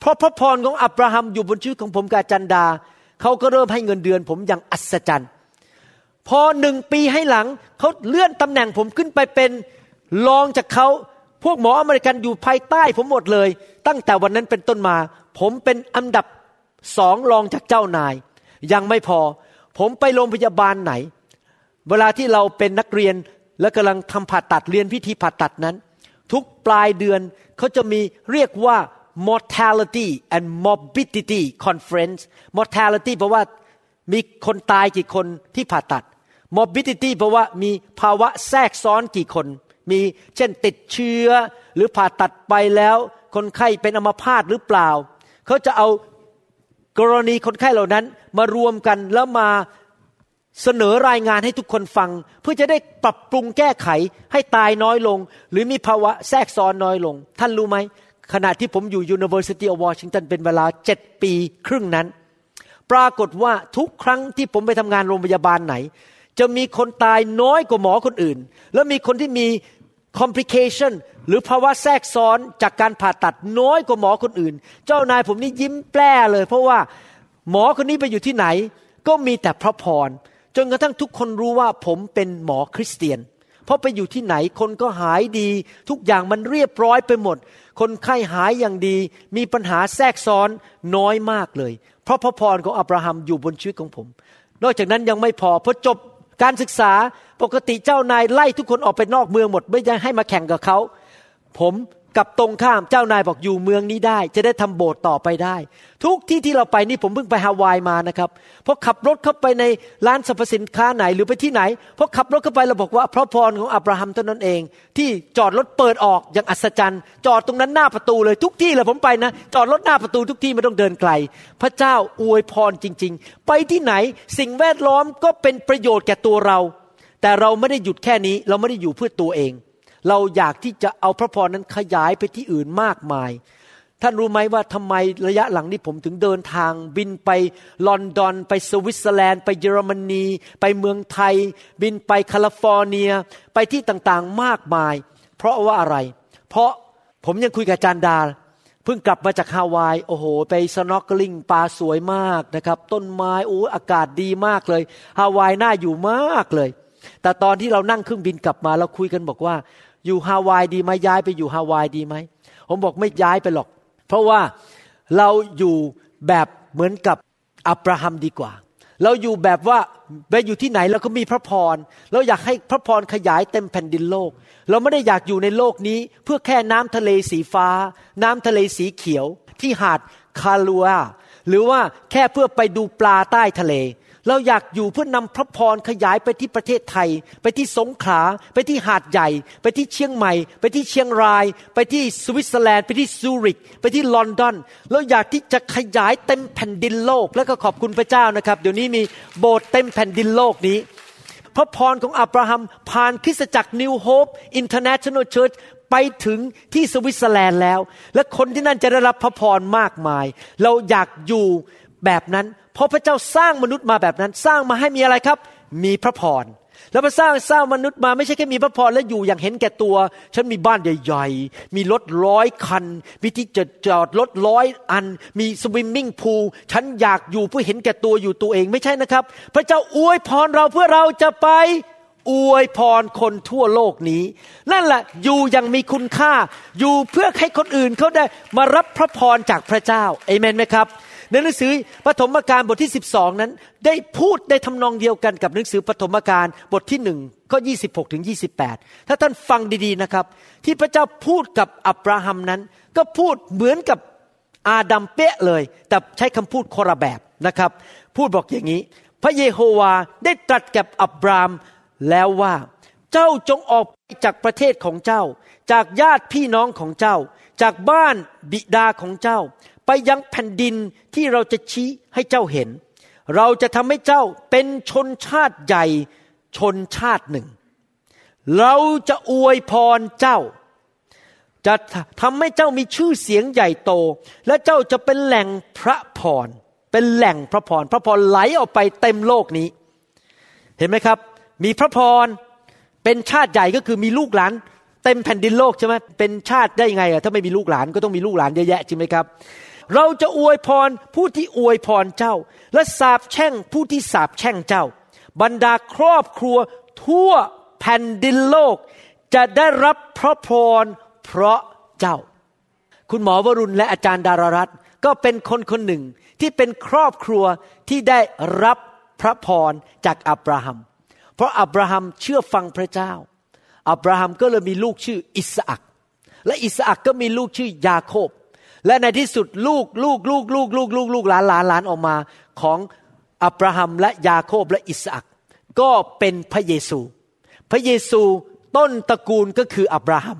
เพราะพระพรของอับราฮัมอยู่บนชีวิตของผมกาจันดาเขาก็เริ่มให้เงินเดือนผมอย่างอัศจรรย์ พอหนึ่งปีให้หลังเขาเลื่อนตำแหน่งผมขึ้นไปเป็นรองจากเขาพวกหมออเมริกันอยู่ภายใต้ผมหมดเลย ตั้งแต่วันนั้นเป็นต้นมา ผมเป็นอันดับสองรองจากเจ้านาย ยังไม่พอ ผมไปโรงพยาบาลไหน เวลาที่เราเป็นนักเรียนและกำลังทำผ่าตัดเรียนพิธีผ่าตัดนั้น ทุกปลายเดือนเขาจะมีเรียกว่า mortality and morbidity conference mortality เพราะว่ามีคนตายกี่คนที่ผ่าตัด morbidity เพราะว่ามีภาวะแทรกซ้อนกี่คน มีเช่นติดเชื้อหรือผ่าตัดไปแล้ว คนไข้เป็นอัมพาตหรือเปล่า เขาจะเอา กรณีคนไข้เหล่านั้นมารวมกันแล้วมาเสนอรายงานให้ทุกคนฟัง เพื่อจะได้ปรับปรุงแก้ไขให้ตายน้อยลง หรือมีภาวะแทรกซ้อนน้อยลง ท่านรู้ไหม ขณะที่ผมอยู่ University of Washington เป็นเวลาเจ็ดปีครึ่งนั้น ปรากฏว่าทุกครั้งที่ผมไปทำงานโรงพยาบาลไหน จะมีคนตายน้อยกว่าหมอคนอื่น แล้วมีคนที่มี complication หรือภาวะแทรกซ้อนจากการผ่าตัดน้อยกว่าหมอคนอื่น เจ้านายผมนี่ยิ้มแปร่เลย เพราะว่าหมอคนนี้ไปอยู่ที่ไหน ก็มีแต่พระพรจนกระทั่งทุกคนรู้ว่าผมเป็นหมอคริสเตียน เพราะไปอยู่ที่ไหนคนก็หายดี ทุกอย่างมันเรียบร้อยไปหมด คนไข้หายอย่างดี มีปัญหาแทรกซ้อนน้อยมากเลย เพราะพระพรของอับราฮัมอยู่บนชีวิตของผม นอกจากนั้นยังไม่พอพอจบการศึกษาปกติเจ้านายไล่ทุกคนออกไปนอกเมืองหมด ไม่ได้ให้มาแข่งกับเขา ผมกับตรงข้ามเจ้านายบอกอยู่เมืองนี้ได้ จะได้ทำโบสถ์ต่อไปได้ ทุกที่ที่เราไปนี่ผมเพิ่งไปฮาวายมานะครับพอขับรถเข้าไปในร้านสรรพสินค้าไหนหรือไปที่ไหนพอขับรถเข้าไปเราบอกว่าพระพรของอับราฮัมเท่านั้นเอง ที่จอดรถเปิดออกอย่างอัศจรรย์ จอดตรงนั้นหน้าประตูเลยทุกที่เลยผมไปนะจอดรถหน้าประตูทุกที่ไม่ต้องเดินไกล พระเจ้าอวยพรจริง ๆ ไปที่ไหนสิ่งแวดล้อมก็เป็นประโยชน์แก่ตัวเรา แต่เราไม่ได้หยุดแค่นี้เราไม่ได้อยู่เพื่อตัวเอง เราอยากที่จะเอาพระพรนั้นขยายไปที่อื่นมากมาย ท่านรู้ไหมว่าทำไมระยะหลังนี้ผมถึงเดินทางบินไปลอนดอน ไปสวิตเซอร์แลนด์ ไปเยอรมนี ไปเมืองไทย บินไปแคลิฟอร์เนีย ไปที่ต่างๆมากมาย เพราะว่าอะไร เพราะผมยังคุยกับจารย์ดาเพิ่งกลับมาจากฮาวาย โอ้โห ไป snorkeling ปลาสวยมากนะครับ ต้นไม้โอ้อากาศดีมากเลยฮาวายน่าอยู่มากเลย แต่ตอนที่เรานั่งเครื่องบินกลับมาเราคุยกันบอกว่า อยู่ฮาวายดีไหมย้ายไปอยู่ฮาวายดีไหมผมบอกไม่ย้ายไปหรอก เพราะว่าเราอยู่แบบเหมือนกับอับราฮัมดีกว่า เราอยู่แบบว่าไปอยู่ที่ไหนเราก็มีพระพร เราอยากให้พระพรขยายเต็มแผ่นดินโลก เราไม่ได้อยากอยู่ในโลกนี้ เพื่อแค่น้ำทะเลสีฟ้า น้ำทะเลสีเขียว ที่หาดคาลัวหรือว่าแค่เพื่อไปดูปลาใต้ทะเล เราอยากอยู่เพื่อนำพระพรขยายไปที่ประเทศไทย ไปที่สงขลาไปที่หาดใหญ่ ไปที่เชียงใหม่ ไปที่เชียงราย ไปที่สวิตเซอร์แลนด์ไปที่ซูริก ไปที่ลอนดอนเราอยากที่จะขยายเต็มแผ่นดินโลก แล้วก็ขอบคุณพระเจ้านะครับ เดี๋ยวนี้มีโบสถ์เต็มแผ่นดินโลกนี้ พระพรของอับราฮัมผ่านคริสตจักร New Hope International Church ไปถึงที่สวิตเซอร์แลนด์แล้ว และคนที่นั่นจะได้รับพระพรมากมาย เราอยากอยู่ แบบนั้น เพราะพระเจ้าสร้างมนุษย์มาแบบนั้น สร้างมาให้มีอะไรครับ มีพระพรแล้วพระสร้างสร้างมนุษย์มาไม่ใช่แค่มีพระพรแล้วอยู่อย่างเห็นแก่ตัว ฉันมีบ้านใหญ่ๆ มีรถร้อยคัน มีที่จอดจอดรถร้อยอัน มีสวิมมิ่งพูลฉันอยากอยู่เพื่อเห็นแก่ตัวอยู่ตัวเองไม่ใช่นะครับ พระเจ้าอวยพรเราเพื่อเราจะไปอวยพรคนทั่วโลกนี้ นั่นแหละอยู่อย่างมีคุณค่า อยู่เพื่อให้คนอื่นเขาได้มารับพระพรจากพระเจ้าเอเมนไหมครับ ในหนังสือปฐมกาลบทที่ 12 นั้น ได้พูดได้ทำนองเดียวกันกับหนังสือปฐมกาลบทที่หนึ่งข้อ26ถึง28 ถ้าท่านฟังดีๆนะครับ ที่พระเจ้าพูดกับอับราฮัมนั้น ก็พูดเหมือนกับอาดัมเป๊ะเลย แต่ใช้คำพูดคนละแบบนะครับ พูดบอกอย่างนี้ พระเยโฮวาได้ตรัสกับอับรามแล้วว่า เจ้าจงออกไปจากประเทศของเจ้า จากญาติพี่น้องของเจ้า จากบ้านบิดาของเจ้า ไปยังแผ่นดินที่เราจะชี้ให้เจ้าเห็น เราจะทำให้เจ้าเป็นชนชาติใหญ่ชนชาติหนึ่ง เราจะอวยพรเจ้า จะทำให้เจ้ามีชื่อเสียงใหญ่โต และเจ้าจะเป็นแหล่งพระพร เป็นแหล่งพระพร พระพรไหลออกไปเต็มโลกนี้ เห็นไหมครับ มีพระพร เป็นชาติใหญ่ก็คือมีลูกหลานเต็มแผ่นดินโลกใช่ไหมเป็นชาติได้ยังไงอะถ้าไม่มีลูกหลานก็ต้องมีลูกหลานเยอะแยะใช่ไหมครับ เราจะอวยพรผู้ที่อวยพรเจ้า และสาบแช่งผู้ที่สาบแช่งเจ้า บรรดาครอบครัวทั่วแผ่นดินโลก จะได้รับพระพรเพราะเจ้า คุณหมอวรุณและอาจารย์ดารารัตน์ก็เป็นคนคนหนึ่งที่เป็นครอบครัวที่ได้รับพระพรจากอับราฮัม เพราะอับราฮัมเชื่อฟังพระเจ้า อับราฮัมก็เลยมีลูกชื่ออิสอักและอิสอักก็มีลูกชื่อยาโคบ และในที่สุดลูกลูกลูกลูกลูกลูกลูกหลานหลานหลานออกมาของอับราฮัมและยาโคบและอิสอักก็เป็นพระเยซู พระเยซูต้นตระกูลก็คืออับราฮัม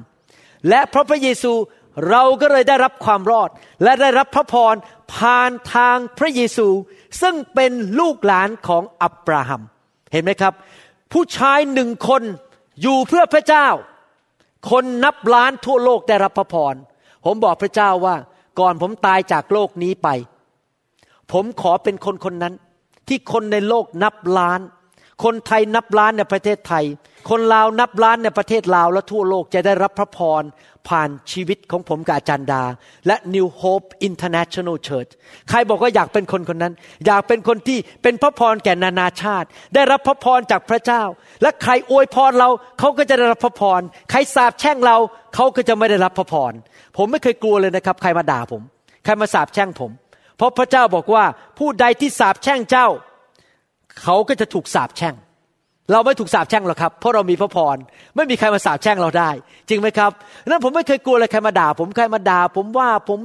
และเพราะพระเยซูเราก็เลยได้รับความรอด และได้รับพระพรผ่านทางพระเยซู ซึ่งเป็นลูกหลานของอับราฮัม เห็นไหมครับ ผู้ชายหนึ่งคนอยู่เพื่อพระเจ้า คนนับล้านทั่วโลกได้รับพระพรผมบอกพระเจ้าว่า ก่อนผมตายจากโลกนี้ไป ผมขอเป็นคนคนนั้น ที่คนในโลกนับล้าน คนไทยนับล้านในประเทศไทย คนลาวนับล้านในประเทศลาวและทั่วโลกจะได้รับพระพรผ่านชีวิตของผมกับอาจารย์ดา และ New Hope International Church ใครบอกว่าอยากเป็นคนคนนั้น อยากเป็นคนที่เป็นพระพรแก่นานาชาติ ได้รับพระพรจากพระเจ้า และใครอวยพรเราเขาก็จะได้รับพระพร ใครสาบแช่งเราเขาก็จะไม่ได้รับพระพร ผมไม่เคยกลัวเลยนะครับ ใครมาด่าผม ใครมาสาบแช่งผม เพราะพระเจ้าบอกว่าผู้ใดที่สาบแช่งเจ้า เขาก็จะถูกสาบแช่ง เราไม่ถูกสาบแช่งหรอกครับ เพราะเรามีพระพร ไม่มีใครมาสาบแช่งเราได้ จริงไหมครับนั้นผมไม่เคยกลัวเลยใครมาด่า ผมใครมาด่า ผมว่าผม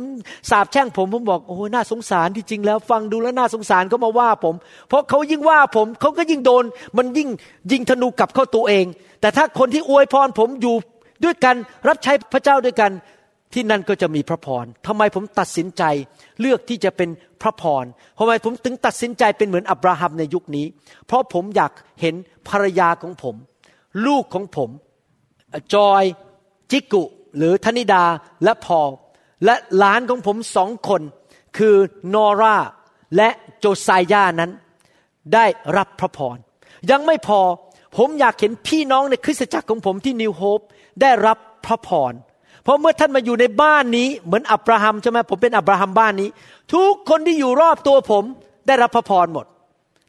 สาบแช่งผมผมบอกโอ้น่าสงสารที่จริงแล้ว ฟังดูแล้วน่าสงสารเขามาว่าผม เพราะเขายิ่งว่าผมเขาก็ยิ่งโดน มันยิ่งยิงธนูกลับเข้าตัวเอง แต่ถ้าคนที่อวยพรผมอยู่ด้วยกันรับใช้พระเจ้าด้วยกัน ที่นั่นก็จะมีพระพรทำไมผมตัดสินใจเลือกที่จะเป็นพระพรทำไมผมถึงตัดสินใจเป็นเหมือนอับราฮัมในยุคนี้ เพราะผมอยากเห็นภรรยาของผม ลูกของผม จอย จิกุ หรือธนิดาและพอลและหลานของผมสองคน คือนอราและโจไซยานั้น ได้รับพระพรยังไม่พอผมอยากเห็นพี่น้องในคริสตจักรของผมที่นิวโฮปได้รับพระพร เพราะเมื่อท่านมาอยู่ในบ้านนี้เหมือนอับราฮัมใช่ไหมผมเป็นอับราฮัมบ้านนี้ ทุกคนที่อยู่รอบตัวผมได้รับพระพรหมด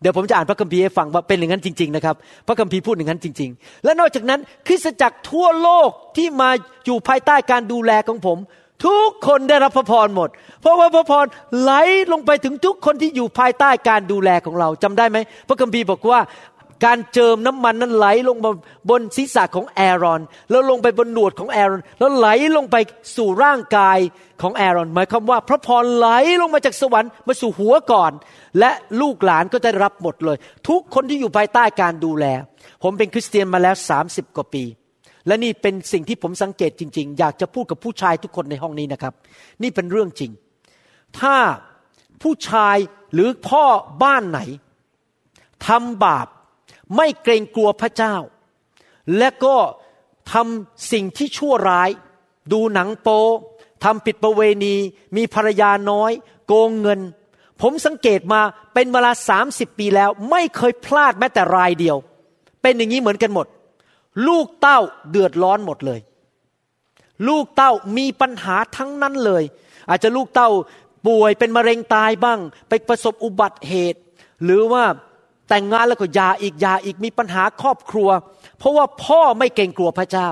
เดี๋ยวผมจะอ่านพระคัมภีร์ให้ฟังว่าเป็นอย่างนั้นจริง ๆ นะครับ พระคัมภีร์พูดอย่างนั้นจริง ๆ และนอกจากนั้นคริสตจักรทั่วโลกที่มาอยู่ภายใต้การดูแลของผม ทุกคนได้รับพระพรหมด เพราะว่าพระพรไหลลงไปถึงทุกคนที่อยู่ภายใต้การดูแลของเราจำได้ไหมพระคัมภีร์บอกว่า การเจิมน้ำมันนั้นไหลลงมาบนศีรษะของแอรอน แล้วลงไปบนหนวดของแอรอน แล้วไหลลงไปสู่ร่างกายของแอรอน หมายความว่าพระพรไหลลงมาจากสวรรค์มาสู่หัวก่อน และลูกหลานก็จะได้รับหมดเลย ทุกคนที่อยู่ภายใต้การดูแล ผมเป็นคริสเตียนมาแล้ว30กว่าปี และนี่เป็นสิ่งที่ผมสังเกตจริง ๆ อยากจะพูดกับผู้ชายทุกคนในห้องนี้นะครับ นี่เป็นเรื่องจริง ถ้าผู้ชายหรือพ่อบ้านไหนทำบาป ไม่เกรงกลัวพระเจ้า และก็ทำสิ่งที่ชั่วร้าย ดูหนังโปทำผิดประเวณี มีภรรยาน้อย โกงเงิน ผมสังเกตมาเป็นเวลาสามสิบปีแล้ว ไม่เคยพลาดแม้แต่รายเดียว เป็นอย่างนี้เหมือนกันหมด ลูกเต้าเดือดร้อนหมดเลย ลูกเต้ามีปัญหาทั้งนั้นเลย อาจจะลูกเต้าป่วยเป็นมะเร็งตายบ้าง ไปประสบอุบัติเหตุ หรือว่า แต่งงานแล้วก็ยาอีกยาอีกมีปัญหาครอบครัว เพราะว่าพ่อไม่เกรงกลัวพระเจ้า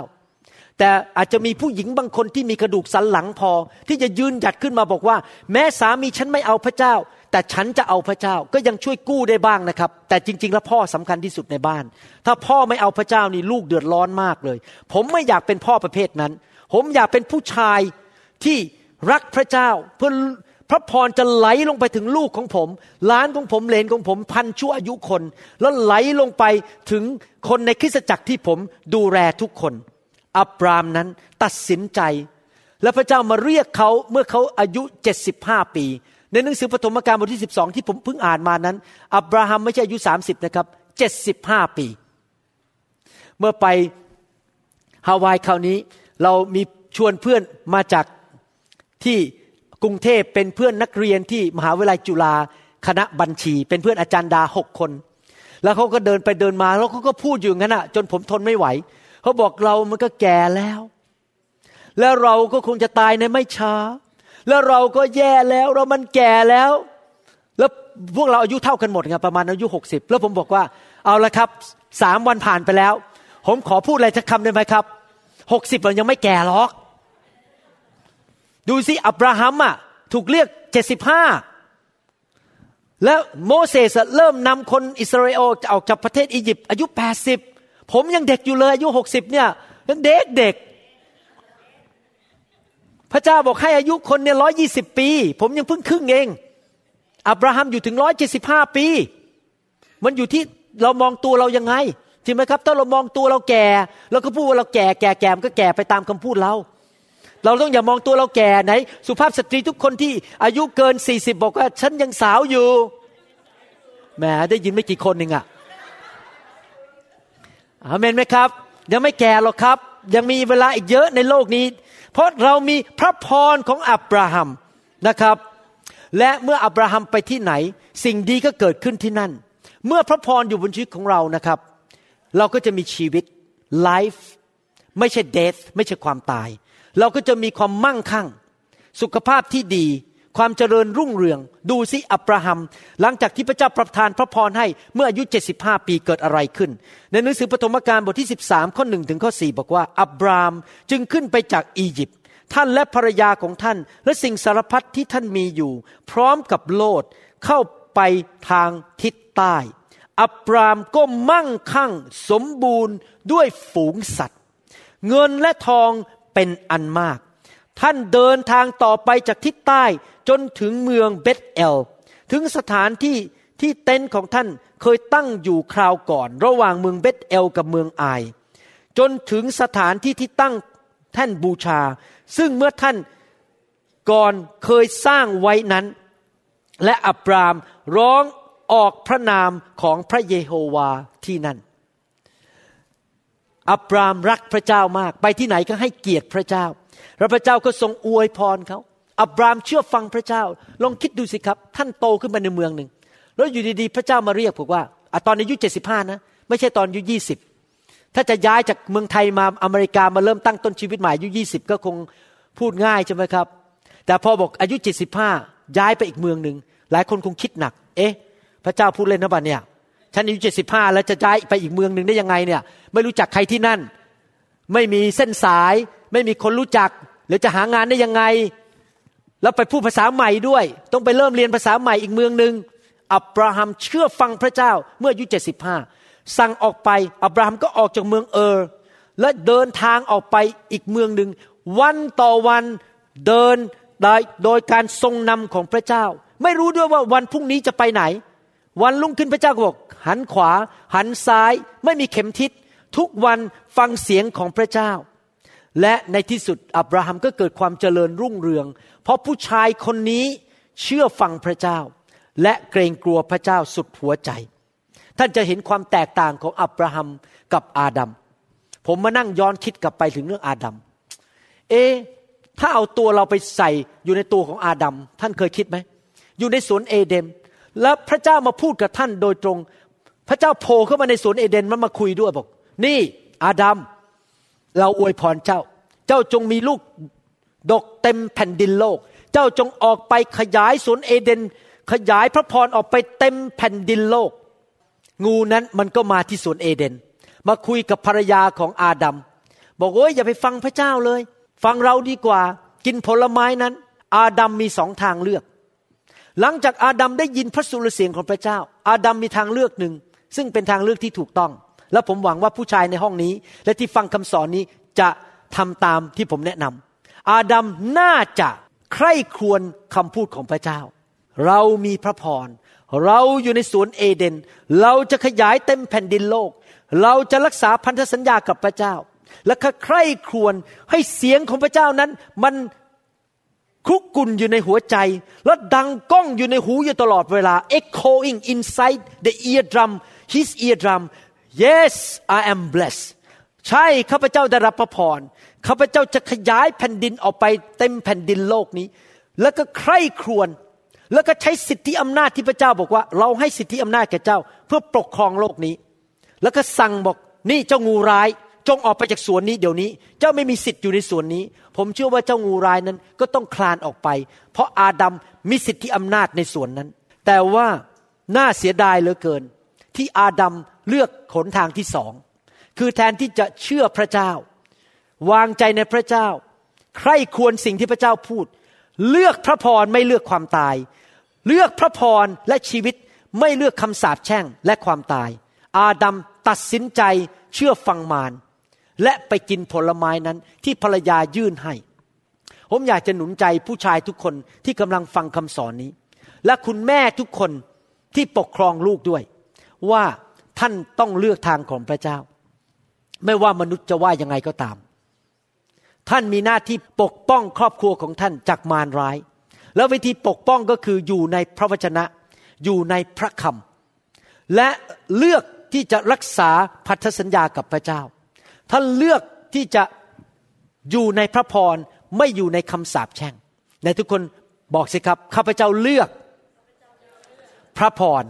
แต่อาจจะมีผู้หญิงบางคนที่มีกระดูกสันหลังพอ ที่จะยืนหยัดขึ้นมาบอกว่า แม้สามีฉันไม่เอาพระเจ้า แต่ฉันจะเอาพระเจ้าก็ยังช่วยกู้ได้บ้างนะครับ แต่จริง ๆ แล้วพ่อสำคัญที่สุดในบ้าน ถ้าพ่อไม่เอาพระเจ้านี่ลูกเดือดร้อนมากเลย ผมไม่อยากเป็นพ่อประเภทนั้น ผมอยากเป็นผู้ชายที่รักพระเจ้าเพื่อ พระพรจะไหลลงไปถึงลูกของผมหลานของผมเลนของผมพันชั่วอายุคน แล้วไหลลงไปถึงคนในคริสตจักรที่ผมดูแลทุกคน อับรามนั้นตัดสินใจ และพระเจ้ามาเรียกเขาเมื่อเขาอายุ 75 ปี ในหนังสือปฐมกาลบทที่ 12 ที่ผมเพิ่งอ่านมานั้น อับราฮัมไม่ใช่อายุ 30 นะครับ 75 ปี เมื่อไปฮาวายคราวนี้ เรามีชวนเพื่อนมาจากที่ กรุงเทพเป็นเพื่อนนักเรียนที่มหาวิทยาลัยจุฬาคณะบัญชี เป็นเพื่อนอาจารย์ดาหกคน แล้วเขาก็เดินไปเดินมาแล้วเขาก็พูดอยู่งั้นอะจนผมทนไม่ไหวเขาบอกเรามันก็แก่แล้ว แล้วเราก็คงจะตายในไม่ช้า แล้วเราก็แย่แล้วเรามันแก่แล้ว แล้วพวกเราอายุเท่ากันหมดไงประมาณอายุหกสิบแล้วผมบอกว่าเอาละครับสามวันผ่านไปแล้ว ผมขอพูดอะไรสักคำได้ไหมครับหกสิบเรายังไม่แก่หรอก ดูสิอับราฮัมอะ ถูกเรียกเจ็ดสิบห้าแล้วโมเสสเริ่มนำคนอิสราเอลออกจากประเทศอียิปต์อายุแปดสิบผมยังเด็กอยู่เลยอายุหกสิบเนี่ยยังเด็กเด็กพระเจ้าบอกให้อายุคนเนี่ยร้อยี่สิบปี ผมยังเพิ่งครึ่งเอง อับราฮัมอยู่ถึงร้อยเจ็ดสิบห้าปี มันอยู่ที่เรามองตัวเรายังไงจริงไหมครับ ถ้าเรามองตัวเราแก่เราก็พูดว่าเราแก่แก่แก่มันก็แก่ไปตามคำพูดเรา เราต้องอย่ามองตัวเราแก่ไหน สุภาพสตรีทุกคนที่อายุเกินสี่สิบบอกว่า ฉันยังสาวอยู่แหมได้ยินไม่กี่คนเองอะอาเมนไหมครับ ยังไม่แก่หรอกครับ ยังมีเวลาอีกเยอะในโลกนี้ เพราะเรามีพระพรของอับราฮัมนะครับ และเมื่ออับราฮัมไปที่ไหน สิ่งดีก็เกิดขึ้นที่นั่น เมื่อพระพรอยู่บนชีวิตของเรานะครับ เราก็จะมีชีวิต life ไม่ใช่ death ไม่ใช่ความตาย เราก็จะมีความมั่งคั่ง สุขภาพที่ดี ความเจริญรุ่งเรือง ดูสิอับราฮัม หลังจากที่พระเจ้าประทานพระพรให้เมื่ออายุ 75 ปีเกิดอะไรขึ้น ในหนังสือปฐมกาลบทที่ 13 ข้อ1ถึงข้อ4บอกว่าอับรามจึงขึ้นไปจากอียิปต์ท่านและภรรยาของท่าน และสิ่งสารพัดที่ท่านมีอยู่ พร้อมกับโลดเข้าไปทางทิศใต้ อับรามก็มั่งคั่ง สมบูรณ์ด้วยฝูงสัตว์ เงินและทอง เป็นอันมาก ท่านเดินทางต่อไปจากทิศใต้จนถึงเมืองเบธเอล ถึงสถานที่ที่เต็นท์ของท่านเคยตั้งอยู่คราวก่อน ระหว่างเมืองเบธเอลกับเมืองไอ จนถึงสถานที่ที่ตั้งแท่นบูชา ซึ่งเมื่อท่านก่อนเคยสร้างไว้นั้น และอับรามร้องออกพระนามของพระเยโฮวาที่นั่น อับรามรักพระเจ้ามาก ไปที่ไหนก็ให้เกียรติพระเจ้าแล้วพระเจ้าก็ทรงอวยพรเขาอับรามเชื่อฟังพระเจ้า ลองคิดดูสิครับ ท่านโตขึ้นมาในเมืองหนึ่งแล้วอยู่ดีๆ พระเจ้ามาเรียกบอกว่าอตอนอายุเจ็ดสิบห้านะ ไม่ใช่ตอนอายุยี่สิบถ้าจะย้ายจากเมืองไทยมาอเมริกามาเริ่มตั้งต้นชีวิตใหม่อายุยี่สิบก็คงพูดง่ายใช่ไหมครับ แต่พอบอกอายุเจ็ดสิบห้าย้ายไปอีกเมืองหนึ่งหลายคนคงคิดหนัก เอ๊ะ พระเจ้าพูดเล่นนะบ้าเนี่ย ฉันอายุเจ็ดสิบห้าแล้วจะย้ายไปอีกเมืองหนึ่งได้ยังไงเนี่ย ไม่รู้จักใครที่นั่น ไม่มีเส้นสาย ไม่มีคนรู้จัก หรือจะหางานได้ยังไง แล้วไปพูดภาษาใหม่ด้วย ต้องไปเริ่มเรียนภาษาใหม่อีกเมืองหนึ่งอับราฮัมเชื่อฟังพระเจ้าเมื่ออายุเจ็ดสิบห้าสั่งออกไปอับราฮัมก็ออกจากเมืองเออและเดินทางออกไปอีกเมืองหนึ่งวันต่อวันเดินได้โดยการทรงนำของพระเจ้า ไม่รู้ด้วยว่าวันพรุ่งนี้จะไปไหน วันรุ่งขึ้นพระเจ้าก็บอก หันขวา หันซ้าย ไม่มีเข็มทิศ ทุกวันฟังเสียงของพระเจ้า และในที่สุดอับราฮัมก็เกิดความเจริญรุ่งเรือง เพราะผู้ชายคนนี้เชื่อฟังพระเจ้า และเกรงกลัวพระเจ้าสุดหัวใจ ท่านจะเห็นความแตกต่างของอับราฮัมกับอาดัมผมมานั่งย้อนคิดกลับไปถึงเรื่องอาดัมเอ๊ถ้าเอาตัวเราไปใส่อยู่ในตัวของอาดัมท่านเคยคิดไหมอยู่ในสวนเอเดนแล้วพระเจ้ามาพูดกับท่านโดยตรง พระเจ้าโผล่เข้ามาในสวนเอเดนมันมาคุยด้วยบอก นี่อาดัมเราอวยพรเจ้า เจ้าจงมีลูกดกเต็มแผ่นดินโลก เจ้าจงออกไปขยายสวนเอเดน ขยายพระพรออกไปเต็มแผ่นดินโลก งูนั้นมันก็มาที่สวนเอเดน มาคุยกับภรรยาของอาดัมบอกโอ้ยอย่าไปฟังพระเจ้าเลย ฟังเราดีกว่า กินผลไม้นั้น อาดัมมีสองทางเลือก หลังจากอาดัมได้ยินพระสุรเสียงของพระเจ้า อาดัมมีทางเลือกหนึ่ง ซึ่งเป็นทางเลือกที่ถูกต้อง และผมหวังว่าผู้ชายในห้องนี้ และที่ฟังคำสอนนี้จะทำตามที่ผมแนะนำอาดัมน่าจะใคร่ครวญคำพูดของพระเจ้า เรามีพระพรเราอยู่ในสวนเอเดน เราจะขยายเต็มแผ่นดินโลก เราจะรักษาพันธสัญญากับพระเจ้า และใคร่ครวญให้เสียงของพระเจ้านั้น มันคุกกุ่นอยู่ในหัวใจ และดังก้องอยู่ในหูอยู่ตลอดเวลา echoing inside the eardrum his eardrum yes I am blessed ใช่ข้าพเจ้าได้รับพระพรข้าพเจ้าจะขยายแผ่นดินออกไปเต็มแผ่นดินโลกนี้ แล้วก็ใคร่ครวญแล้วก็ใช้สิทธิอำนาจที่พระเจ้าบอกว่า เราให้สิทธิอำนาจแก่เจ้า เพื่อปกครองโลกนี้ แล้วก็สั่งบอกนี่เจ้างูร้าย จงออกไปจากสวนนี้เดี๋ยวนี้ เจ้าไม่มีสิทธิ์อยู่ในสวนนี้ ผมเชื่อว่าเจ้างูร้ายนั้นก็ต้องคลานออกไป เพราะอาดัมมีสิทธิอำนาจในสวนนั้น แต่ว่าน่าเสียดายเหลือเกิน ที่อาดัมเลือกขนทางที่สอง คือแทนที่จะเชื่อพระเจ้า วางใจในพระเจ้า ใคร่ควรสิ่งที่พระเจ้าพูด เลือกพระพรไม่เลือกความตาย เลือกพระพรและชีวิตไม่เลือกคำสาปแช่งและความตาย อาดัมตัดสินใจเชื่อฟังมารและไปกินผลไม้นั้นที่ภรรยายื่นให้ ผมอยากจะหนุนใจผู้ชายทุกคนที่กำลังฟังคำสอนนี้ และคุณแม่ทุกคนที่ปกครองลูกด้วย ว่าท่านต้องเลือกทางของพระเจ้า ไม่ว่ามนุษย์จะว่ายังไงก็ตาม ท่านมีหน้าที่ปกป้องครอบครัวของท่านจากมารร้าย แล้ววิธีปกป้องก็คืออยู่ในพระวจนะ อยู่ในพระคำและเลือกที่จะรักษาพันธสัญญากับพระเจ้า ท่านเลือกที่จะอยู่ในพระพรไม่อยู่ในคำสาปแช่งในทุกคนบอกสิครับข้าพเจ้าเลือกพระพร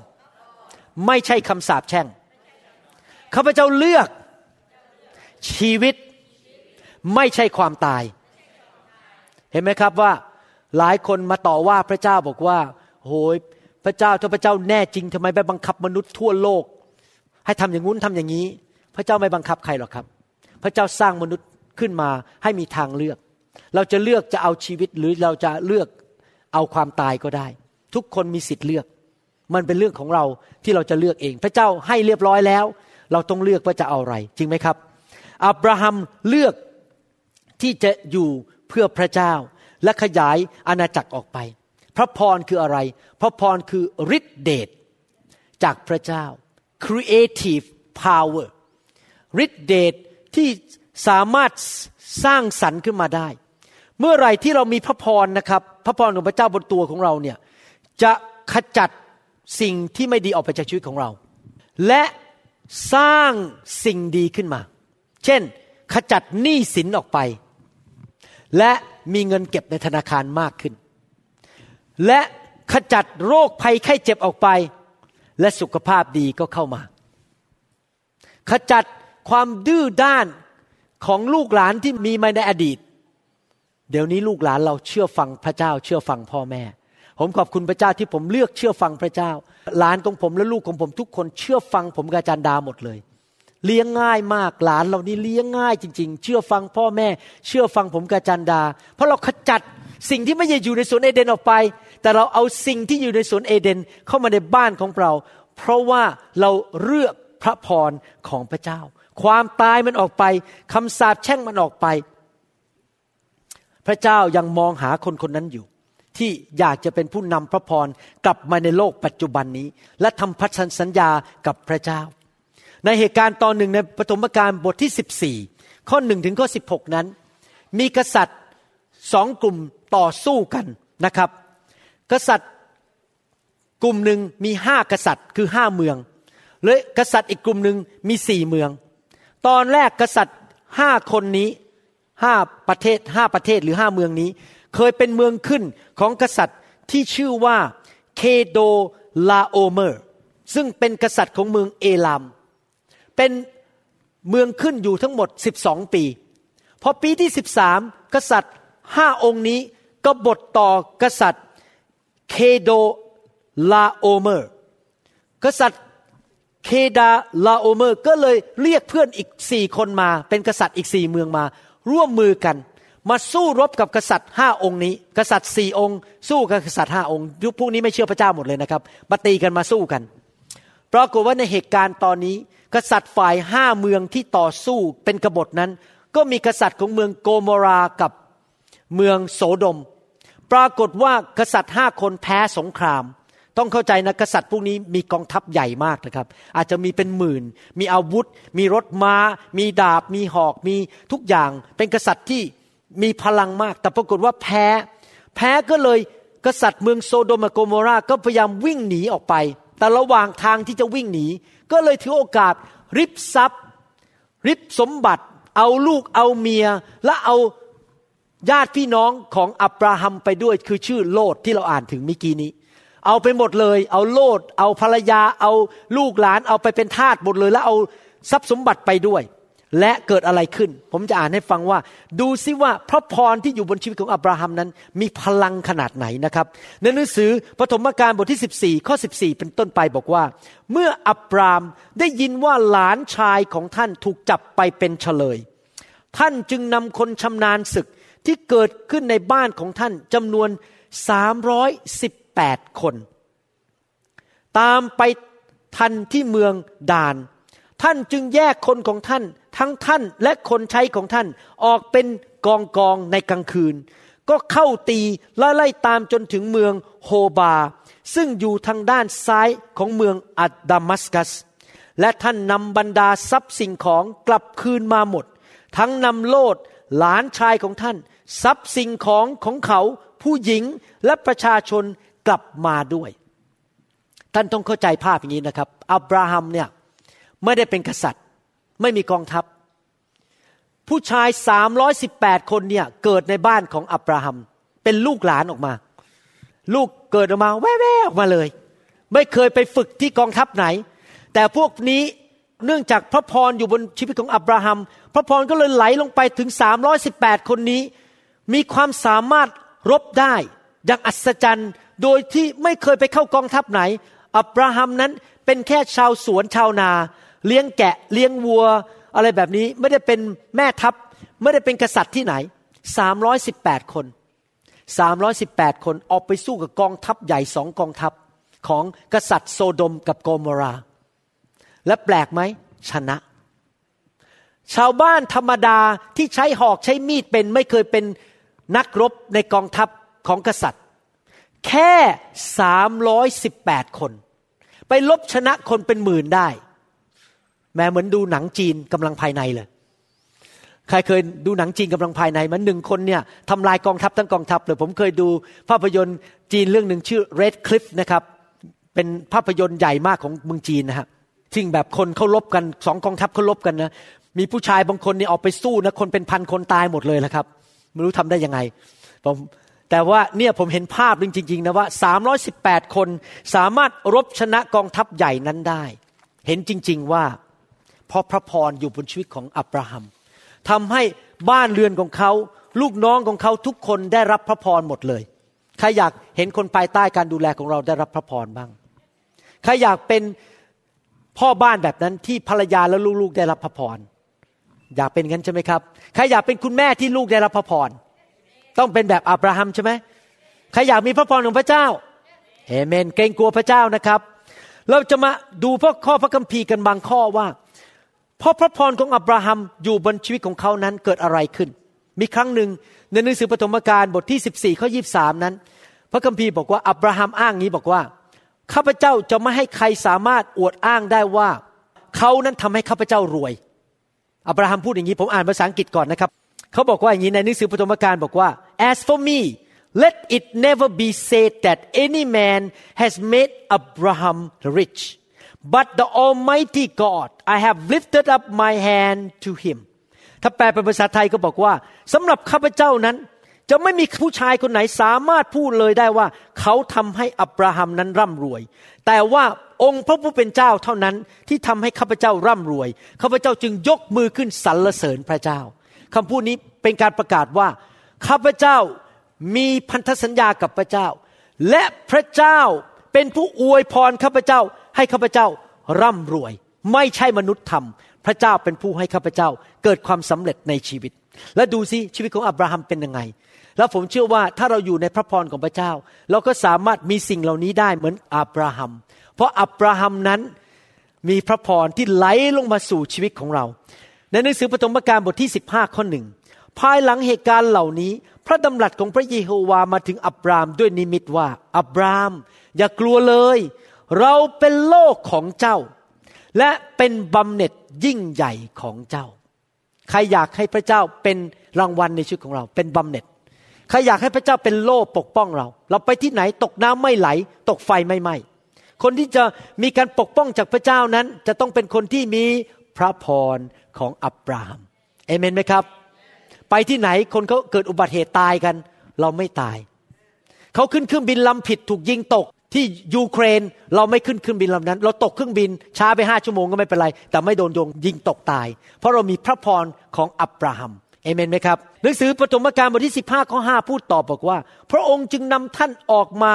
ไม่ใช่คำสาปแช่งข้าพเจ้าเลือกชีวิตไม่ใช่ความตาย เห็นไหมครับว่าหลายคนมาต่อว่าพระเจ้าบอกว่าโหยพระเจ้าถ้าพระเจ้าแน่จริงทำไมไม่บังคับมนุษย์ทั่วโลก ให้ทำอย่างงู้นทำอย่างนี้ พระเจ้าไม่บังคับใครหรอกครับ พระเจ้าสร้างมนุษย์ขึ้นมาให้มีทางเลือก เราจะเลือกจะเอาชีวิตหรือเราจะเลือกเอาความตายก็ได้ ทุกคนมีสิทธิ์เลือก มันเป็นเรื่องของเราที่เราจะเลือกเอง พระเจ้าให้เรียบร้อยแล้ว เราต้องเลือกว่าจะเอาอะไร จริงไหมครับ อับราฮัมเลือกที่จะอยู่เพื่อพระเจ้า และขยายอาณาจักรออกไป พระพรคืออะไร พระพรคือฤทธิเดชจากพระเจ้า creative power ฤทธิเดชที่สามารถสร้างสรรค์ขึ้นมาได้ เมื่อไรที่เรามีพระพรนะครับ พระพรของพระเจ้าบนตัวของเราเนี่ยจะขจัด สิ่งที่ไม่ดีออกไปจากชีวิตของเรา และสร้างสิ่งดีขึ้นมา เช่น ขจัดหนี้สินออกไป และมีเงินเก็บในธนาคารมากขึ้น และขจัดโรคภัยไข้เจ็บออกไป และสุขภาพดีก็เข้ามา ขจัดความดื้อด้านของลูกหลานที่มีมาในอดีต เดี๋ยวนี้ลูกหลานเราเชื่อฟังพระเจ้าเชื่อฟังพ่อแม่ ผมขอบคุณพระเจ้าที่ผมเลือกเชื่อฟังพระเจ้า หลานของผมและลูกของผมทุกคนเชื่อฟังผมกับอาจารย์ดาหมดเลย เลี้ยงง่ายมากหลานเรานี่เลี้ยงง่ายจริง ๆ เชื่อฟังพ่อแม่ เชื่อฟังผมกับอาจารย์ดา เพราะเราขจัดสิ่งที่ไม่ใช่อยู่ในสวนเอเดนออกไป แต่เราเอาสิ่งที่อยู่ในสวนเอเดนเข้ามาในบ้านของเรา เพราะว่าเราเลือกพระพรของพระเจ้า ความตายมันออกไปคำสาปแช่งมันออกไป พระเจ้ายังมองหาคนคนนั้นอยู่ ที่อยากจะเป็นผู้นำพระพรกลับมาในโลกปัจจุบันนี้ และทำพันธสัญญากับพระเจ้า ในเหตุการณ์ตอนหนึ่งในปฐมกาลบทที่ 14 ข้อหนึ่งถึงข้อ 16 นั้น มีกษัตริย์สองกลุ่มต่อสู้กันนะครับ กษัตริย์กลุ่มหนึ่งมีห้ากษัตริย์คือห้าเมืองและกษัตริย์อีกกลุ่มหนึ่งมีสี่เมือง ตอนแรกกษัตริย์ห้าคนนี้ห้าประเทศห้าประเทศหรือห้าเมืองนี้ เคยเป็นเมืองขึ้นของกษัตริย์ที่ชื่อว่าเคโดลาโอเมอร์ ซึ่งเป็นกษัตริย์ของเมืองเอลาม เป็นเมืองขึ้นอยู่ทั้งหมด 12 ปี พอปีที่ 13 กษัตริย์ห้าองค์นี้ก็บทต่อกษัตริย์เคโดลาโอเมอร์ กษัตริย์เคดาลาโอเมอร์ก็เลยเรียกเพื่อนอีกสี่คนมา เป็นกษัตริย์อีกสี่เมืองมา ร่วมมือกัน มาสู้รบกับกษัตริย์ห้าองค์นี้ กษัตริย์สี่องค์ สู้กับกษัตริย์ห้าองค์ยุคพวกนี้ไม่เชื่อพระเจ้าหมดเลยนะครับมาตีกันมาสู้กันปรากฏว่าในเหตุการณ์ตอนนี้ กษัตริย์ฝ่ายห้าเมืองที่ต่อสู้เป็นกบฏนั้น ก็มีกษัตริย์ของเมืองโกโมรากับเมืองโสดม ปรากฏว่ากษัตริย์ห้าคนแพ้สงคราม ต้องเข้าใจนะกษัตริย์พวกนี้มีกองทัพใหญ่มากนะครับ อาจจะมีเป็นหมื่น มีอาวุธ มีรถมา้า มีดาบ มีหอกมีทุกอย่าง เป็นกษัตริย์ที่ มีพลังมาก แต่ปรากฏว่าแพ้ แพ้ก็เลยกษัตริย์เมืองโซโดมโกโมราก็พยายามวิ่งหนีออกไป แต่ระหว่างทางที่จะวิ่งหนี ก็เลยถือโอกาส ริบทรัพย์ ริบสมบัติ เอาลูกเอาเมีย และเอาญาติพี่น้องของอับราฮัมไปด้วยคือชื่อโลดที่เราอ่านถึงเมื่อกี้นี้ เอาไปหมดเลย เอาโลด เอาภรรยา เอาลูกหลาน เอาไปเป็นทาสหมดเลย แล้วเอาทรัพย์สมบัติไปด้วย และเกิดอะไรขึ้น ผมจะอ่านให้ฟังว่า ดูซิว่าพระพรที่อยู่บนชีวิตของอับราฮัมนั้น มีพลังขนาดไหนนะครับ ในหนังสือปฐมกาลบทที่ 14 ข้อ 14 เป็นต้นไปบอกว่า เมื่ออับรามได้ยินว่าหลานชายของท่านถูกจับไปเป็นเฉลย ท่านจึงนำคนชำนาญศึกที่เกิดขึ้นในบ้านของท่านจำนวน 318 คน ตามไปทันที่เมืองดาน ท่านจึงแยกคนของท่าน ทั้งท่านและคนใช้ของท่าน ออกเป็นกองกองในกลางคืน ก็เข้าตีและไล่ตามจนถึงเมืองโฮบา ซึ่งอยู่ทางด้านซ้ายของเมืองอัดดามัสกัส และท่านนำบรรดาทรัพย์สิ่งของกลับคืนมาหมด ทั้งนำโลดหลานชายของท่าน ทรัพย์สิ่งของของเขา ผู้หญิงและประชาชนกลับมาด้วย ท่านต้องเข้าใจภาพอย่างนี้นะครับ อับราฮัมเนี่ย ไม่ได้เป็นกษัตริย์ ไม่มีกองทัพ ผู้ชาย 318 คนเนี่ยเกิดในบ้านของอับราฮัม เป็นลูกหลานออกมา ลูกเกิดออกมาแว่ๆออกมาเลย ไม่เคยไปฝึกที่กองทัพไหน แต่พวกนี้เนื่องจากพระพรอยู่บนชีวิตของอับราฮัม พระพรก็เลยไหลลงไปถึง 318 คนนี้ มีความสามารถรบได้อย่างอัศจรรย์โดยที่ไม่เคยไปเข้ากองทัพไหน อับราฮัมนั้นเป็นแค่ชาวสวนชาวนา เลี้ยงแกะเลี้ยงวัว อะไรแบบนี้ไม่ได้เป็นแม่ทัพ ไม่ได้เป็นกษัตริย์ที่ไหน 318 คน 318 คนออกไปสู้กับกองทัพใหญ่สองกองทัพของกษัตริย์โซโดมกับโกโมรา และแปลกไหมชนะ ชาวบ้านธรรมดาที่ใช้หอกใช้มีดเป็นไม่เคยเป็นนักรบในกองทัพของกษัตริย์ แค่สามร้อยสิบแปดคน ไปลบชนะคนเป็นหมื่นได้ แม้เหมือนดูหนังจีนกำลังภายในเลย ใครเคยดูหนังจีนกำลังภายในมันหนึ่งคนเนี่ยทำลายกองทัพทั้งกองทัพเลยผมเคยดูภาพยนตร์จีนเรื่องหนึ่งชื่อ Red Cliff นะครับเป็นภาพยนตร์ใหญ่มากของเมืองจีนนะฮะที่แบบคนเขาลบกันสองกองทัพเขาลบกันนะมีผู้ชายบางคนนี่ออกไปสู้นะคนเป็นพันคนตายหมดเลยละครับ ไม่รู้ทำได้ยังไงผมแต่ว่าเนี่ยผมเห็นภาพจริงๆนะว่า 318 คนสามารถรบชนะกองทัพใหญ่นั้นได้ เห็นจริง ๆว่า เพราะพระพรอยู่บนชีวิตของอับราฮัมทำให้บ้านเรือนของเขาลูกน้องของเขาทุกคนได้รับพระพรหมดเลย ใครอยากเห็นคนภายใต้การดูแลของเราได้รับพระพรบ้าง ใครอยากเป็นพ่อบ้านแบบนั้นที่ภรรยาและลูกๆได้รับพระพร อยากเป็นงั้นใช่ไหมครับ ใครอยากเป็นคุณแม่ที่ลูกได้รับพระพร ต้องเป็นแบบอับราฮัมใช่ไหมใครอยากมีพระพรของพระเจ้าเอเมน เกรงกลัวพระเจ้านะครับ เราจะมาดูพระข้อพระคัมภีร์กันบางข้อว่า เพราะพระพรของอับราฮัมอยู่บนชีวิตของเขานั้นเกิดอะไรขึ้น มีครั้งหนึ่งในหนังสือปฐมกาลบทที่ 14ข้อ23 นั้น พระคัมภีร์บอกว่าอับราฮัมอ้างนี้บอกว่าข้าพเจ้าจะไม่ให้ใครสามารถอวดอ้างได้ว่า เขานั้นทำให้ข้าพเจ้ารวย อับราฮัมพูดอย่างนี้ผมอ่านภาษาอังกฤษก่อนนะครับ เขาบอกว่าอย่างนี้ในหนังสือปฐมกาลบอกว่า as for me let it never be said that any man has made Abraham rich but the Almighty God I have lifted up my hand to him ถ้าแปลเป็นภาษาไทยก็บอกว่าสำหรับข้าพเจ้านั้น จะไม่มีผู้ชายคนไหนสามารถพูดเลยได้ว่า เขาทำให้อับราฮัมนั้นร่ำรวย แต่ว่าองค์พระผู้เป็นเจ้าเท่านั้นที่ทำให้ข้าพเจ้าร่ำรวยข้าพเจ้าจึงยกมือขึ้นสรรเสริญพระเจ้าคำพูดนี้เป็นการประกาศว่าข้าพเจ้ามีพันธสัญญากับพระเจ้า และพระเจ้า เป็นผู้อวยพรข้าพเจ้า ให้ข้าพเจ้าร่ำรวย ไม่ใช่มนุษย์ทำพระเจ้าเป็นผู้ให้ข้าพเจ้า เกิดความสำเร็จในชีวิต และดูสิชีวิตของอับราฮัมเป็นยังไง แล้วผมเชื่อว่าถ้าเราอยู่ในพระพรของพระเจ้า เราก็สามารถมีสิ่งเหล่านี้ได้เหมือนอับราฮัม เพราะอับราฮัมนั้นมีพระพรที่ไหลลงมาสู่ชีวิตของเรา ในหนังสือปฐมกาลบทที่ 15 ข้อหนึ่งภายหลังเหตุการณ์เหล่านี้ พระดำรัสของพระเยโฮวามาถึงอับรามด้วยนิมิตว่า อับราม อย่ากลัวเลย เราเป็นโลกของเจ้า และเป็นบำเหน็จยิ่งใหญ่ของเจ้า ใครอยากให้พระเจ้าเป็นรางวัลในชีวิตของเรา เป็นบำเหน็จใครอยากให้พระเจ้าเป็นโล่ปกป้องเรา เราไปที่ไหนตกน้ำไม่ไหล ตกไฟไม่ไหม้คนที่จะมีการปกป้องจากพระเจ้านั้น จะต้องเป็นคนที่มีพระพรของอับราฮัมเอเมนไหมครับ ไปที่ไหนคนเขาเกิดอุบัติเหตุตายกัน เราไม่ตาย เขาขึ้นเครื่องบินลำผิดถูกยิงตกที่ยูเครนเราไม่ขึ้นเครื่องบินลำนั้น เราตกเครื่องบินช้าไปห้าชั่วโมงก็ไม่เป็นไร แต่ไม่โดนโยงยิงตกตาย เพราะเรามีพระพรของอับราฮัมเอเมนไหมครับ หนังสือปฐมกาลบทที่ 15ข้อ5พูดต่อบอกว่า พระองค์จึงนำท่านออกมา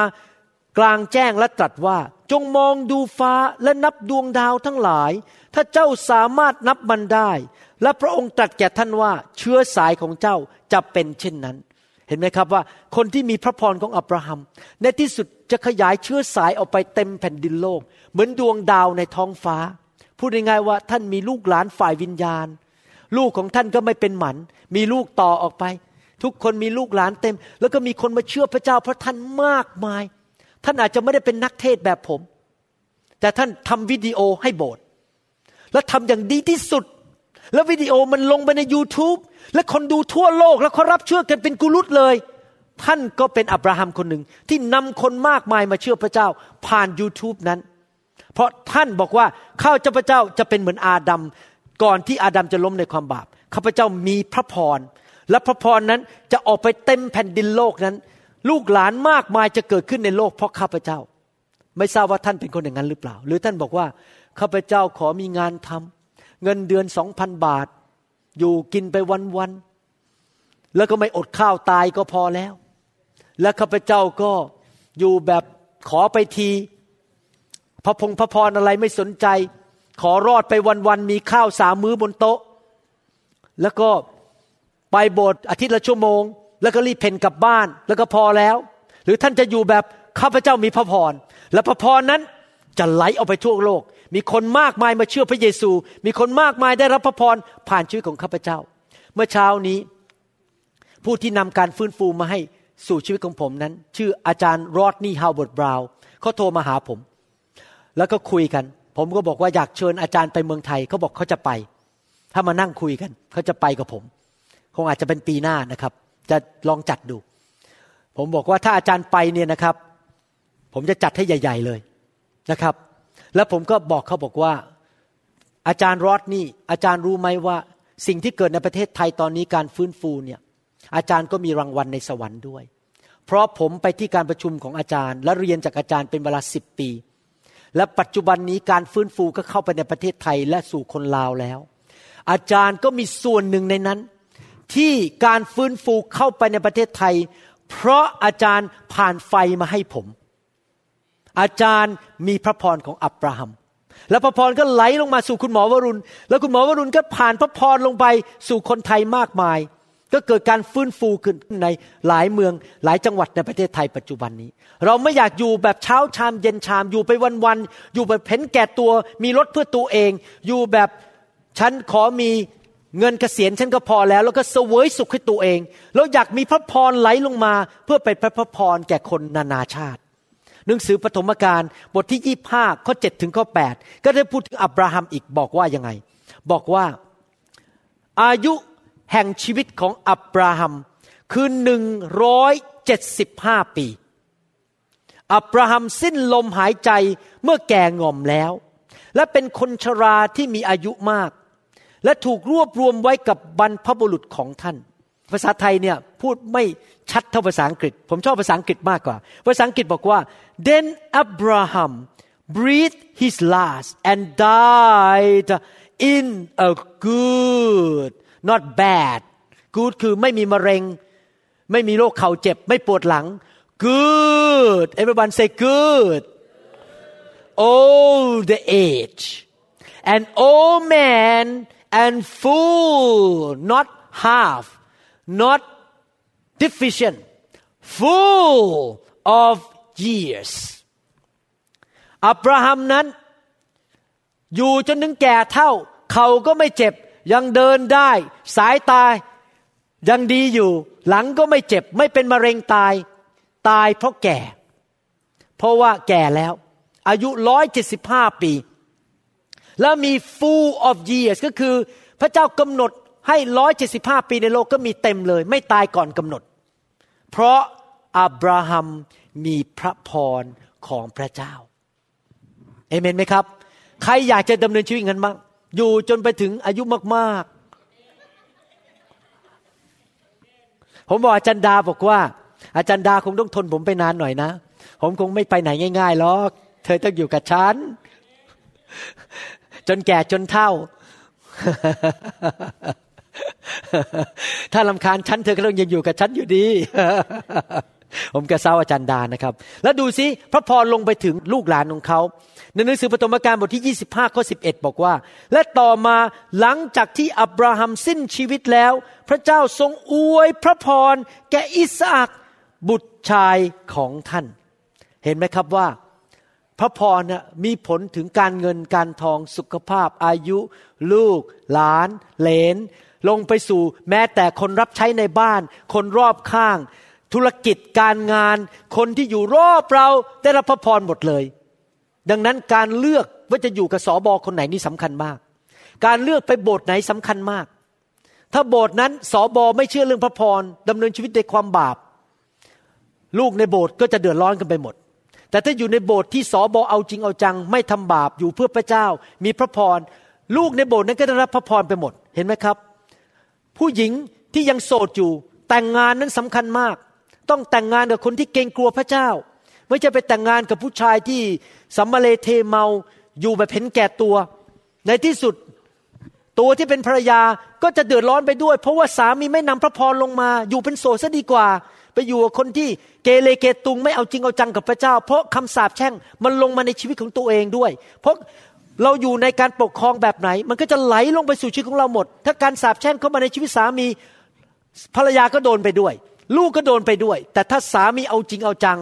กลางแจ้งและตรัสว่า จงมองดูฟ้าและนับดวงดาวทั้งหลาย ถ้าเจ้าสามารถนับมันได้ และพระองค์ตรัสแก่ท่านว่า เชื้อสายของเจ้าจะเป็นเช่นนั้น เห็นไหมครับว่า คนที่มีพระพรของอับราฮัมในที่สุด จะขยายเชื้อสายออกไปเต็มแผ่นดินโลก เหมือนดวงดาวในท้องฟ้า พูดง่ายๆว่าท่านมีลูกหลานฝ่ายวิญญาณ ลูกของท่านก็ไม่เป็นหมัน มีลูกต่อออกไป ทุกคนมีลูกหลานเต็ม แล้วก็มีคนมาเชื่อพระเจ้าเพราะท่านมากมาย ท่านอาจจะไม่ได้เป็นนักเทศแบบผม แต่ท่านทำวิดีโอให้โบสถ์แล้วทำอย่างดีที่สุด แล้ววิดีโอมันลงไปใน YouTube และคนดูทั่วโลกแล้วเขารับเชื่อกันเป็นกุลุตเลย ท่านก็เป็นอับราฮัมคนหนึ่งที่นำคนมากมายมาเชื่อพระเจ้าผ่าน YouTube นั้น เพราะท่านบอกว่าข้าพเจ้าจะเป็นเหมือนอาดัมก่อนที่อาดัมจะล้มในความบาปข้าพเจ้ามีพระพร และพระพรนั้นจะออกไปเต็มแผ่นดินโลกนั้น ลูกหลานมากมายจะเกิดขึ้นในโลกเพราะข้าพเจ้า ไม่ทราบว่าท่านเป็นคนอย่างนั้นหรือเปล่า หรือท่านบอกว่าข้าพเจ้าขอมีงานทำเงินเดือนสองพันบาท อยู่กินไปวันๆแล้วก็ไม่อดข้าวตายก็พอแล้ว และข้าพเจ้าก็อยู่แบบขอไปที พระพงพระพรอะไรไม่สนใจ ขอรอดไปวันๆมีข้าวสามมื้อบนโต๊ะ แล้วก็ไปโบสถ์อาทิตย์ละชั่วโมง แล้วก็รีบเพ่นกลับบ้านแล้วก็พอแล้ว หรือท่านจะอยู่แบบข้าพเจ้ามีพระพร และพระพรนั้นจะไหลออกไปทั่วโลก มีคนมากมายมาเชื่อพระเยซู มีคนมากมายได้รับพระพรผ่านชีวิตของข้าพเจ้า เมื่อเช้านี้ ผู้ที่นำการฟื้นฟูมาให้ สู่ชีวิตของผมนั้น ชื่ออาจารย์รอดนี่ฮาวเวิร์ดบราวน์เขาโทรมาหาผม แล้วก็คุยกัน ผมก็บอกว่าอยากเชิญอาจารย์ไปเมืองไทยเขาบอกเขาจะไป ถ้ามานั่งคุยกันเขาจะไปกับผม คงอาจจะเป็นปีหน้านะครับ จะลองจัดดู ผมบอกว่าถ้าอาจารย์ไปเนี่ยนะครับ ผมจะจัดให้ใหญ่ ๆเลยนะครับ แล้วผมก็บอกเขาบอกว่า อาจารย์รอดนี่อาจารย์รู้ไหมว่า สิ่งที่เกิดในประเทศไทยตอนนี้การฟื้นฟูเนี่ย อาจารย์ก็มีรางวัลในสวรรค์ด้วย เพราะผมไปที่การประชุมของอาจารย์ และเรียนจากอาจารย์เป็นเวลาสิบปี และปัจจุบันนี้การฟื้นฟูก็เข้าไปในประเทศไทยและสู่คนลาวแล้ว อาจารย์ก็มีส่วนหนึ่งในนั้น ที่การฟื้นฟูเข้าไปในประเทศไทย เพราะอาจารย์ผ่านไฟมาให้ผม อาจารย์มีพระพรของอับราฮัมแล้วพระพรก็ไหลลงมาสู่คุณหมอวรุณ แล้วคุณหมอวรุณก็ผ่านพระพรลงไปสู่คนไทยมากมาย ก็เกิดการฟื้นฟูขึ้นในหลายเมืองหลายจังหวัดในประเทศไทยปัจจุบันนี้ เราไม่อยากอยู่แบบเช้าชามเย็นชามอยู่ไปวันๆอยู่แบบเพ้นแก่ตัว มีรถเพื่อตัวเอง อยู่แบบฉันขอมีเงินเกษียณฉันก็พอแล้ว แล้วก็เสวยสุขให้ตัวเองเราอยากมีพระพรไหลลงมา เพื่อไปพระพรแก่คนนานาชาติ หนังสือปฐมกาลบทที่ยี่ห้าข้อเจ็ดถึงข้อแปดก็ได้พูดถึงอับราฮัมอีกบอกว่ายังไง บอกว่าอายุ แห่งชีวิตของอับราฮัมคือหนึ่งร้อยเจ็ดสิบห้าปี อับราฮัมสิ้นลมหายใจเมื่อแก่ง่อมแล้ว และเป็นคนชราที่มีอายุมาก และถูกรวบรวมไว้กับบรรพบุรุษของท่าน ภาษาไทยเนี่ยพูดไม่ชัดเท่าภาษาอังกฤษ ผมชอบภาษาอังกฤษมากกว่า ภาษาอังกฤษบอกว่า then Abraham breathed his last and died in a good not bad good คือไม่มีมะเร็ง ไม่มีโรคเข่าเจ็บ ไม่ปวดหลัง good everyone say good old age an old man and full not half not deficient full of years อับราฮัมนั้น อยู่จนถึงแก่เท่า เขาก็ไม่เจ็บ ยังเดินได้ สายตายังดีอยู่ หลังก็ไม่เจ็บ ไม่เป็นมะเร็งตาย ตายเพราะแก่ เพราะว่าแก่แล้ว อายุร้อยเจ็ดสิบห้าปี แล้วมี full of years ก็คือพระเจ้ากำหนดให้ร้อยเจ็ดสิบห้าปีในโลกก็มีเต็มเลย ไม่ตายก่อนกำหนด เพราะอับราฮัมมีพระพรของพระเจ้าเอเมนไหมครับ ใครอยากจะดำเนินชีวิตงั้นบ้าง อยู่จนไปถึงอายุมากๆ ผมบอกอาจารย์ดาบอกว่า อาจารย์ดาคงต้องทนผมไปนานหน่อยนะ ผมคงไม่ไปไหนง่ายๆหรอก เธอต้องอยู่กับฉัน จนแก่จนเท่า ถ้าลำคาญฉันเธอก็ต้องยังอยู่กับฉันอยู่ดี ผมกระเซาอาจารย์ดานะครับ แล้วดูสิพระพรลงไปถึงลูกหลานของเขาในหนังสือปฐมกาลบทที่ 25ข้อ11 บอกว่า และต่อมาหลังจากที่อับราฮัมสิ้นชีวิตแล้ว พระเจ้าทรงอวยพระพรแก่อิสอักบุตรชายของท่าน เห็นไหมครับว่า พระพรนะมีผลถึงการเงินการทองสุขภาพ อายุ ลูก หลาน เหลน ลงไปสู่แม้แต่คนรับใช้ในบ้าน คนรอบข้าง ธุรกิจการงาน คนที่อยู่รอบเราได้รับพระพรหมดเลย ดังนั้นการเลือกว่าจะอยู่กับสอบอคนไหนนี่สำคัญมาก การเลือกไปโบสถ์ไหนสำคัญมาก ถ้าโบสถ์นั้นสอบอไม่เชื่อเรื่องพระพรดำเนินชีวิตในความบาป ลูกในโบสถ์ก็จะเดือดร้อนกันไปหมด แต่ถ้าอยู่ในโบสถ์ที่สอบอเอาจริงเอาจัง ไม่ทำบาปอยู่เพื่อพระเจ้า มีพระพรลูกในโบสถ์นั้นก็ได้รับพระพรไปหมดเห็นไหมครับ ผู้หญิงที่ยังโสดอยู่แต่งงานนั้นสำคัญมาก ต้องแต่งงานกับคนที่เกรงกลัวพระเจ้า ไม่ใช่ไปแต่งงานกับผู้ชายที่สัมมาเลเทเมาอยู่แบบเห็นแก่ตัว ในที่สุดตัวที่เป็นภรรยาก็จะเดือดร้อนไปด้วย เพราะว่าสามีไม่นำพระพรลงมา อยู่เป็นโสดซะดีกว่า ไปอยู่กับคนที่เกเรเกตุงไม่เอาจริงเอาจังกับพระเจ้า เพราะคำสาปแช่งมันลงมาในชีวิตของตัวเองด้วย เพราะเราอยู่ในการปกครองแบบไหน มันก็จะไหลลงไปสู่ชีวิตของเราหมด ถ้าการสาปแช่งเข้ามาในชีวิตสามีภรรยาก็โดนไปด้วย ลูกก็โดนไปด้วย แต่ถ้าสามีเอาจริงเอาจัง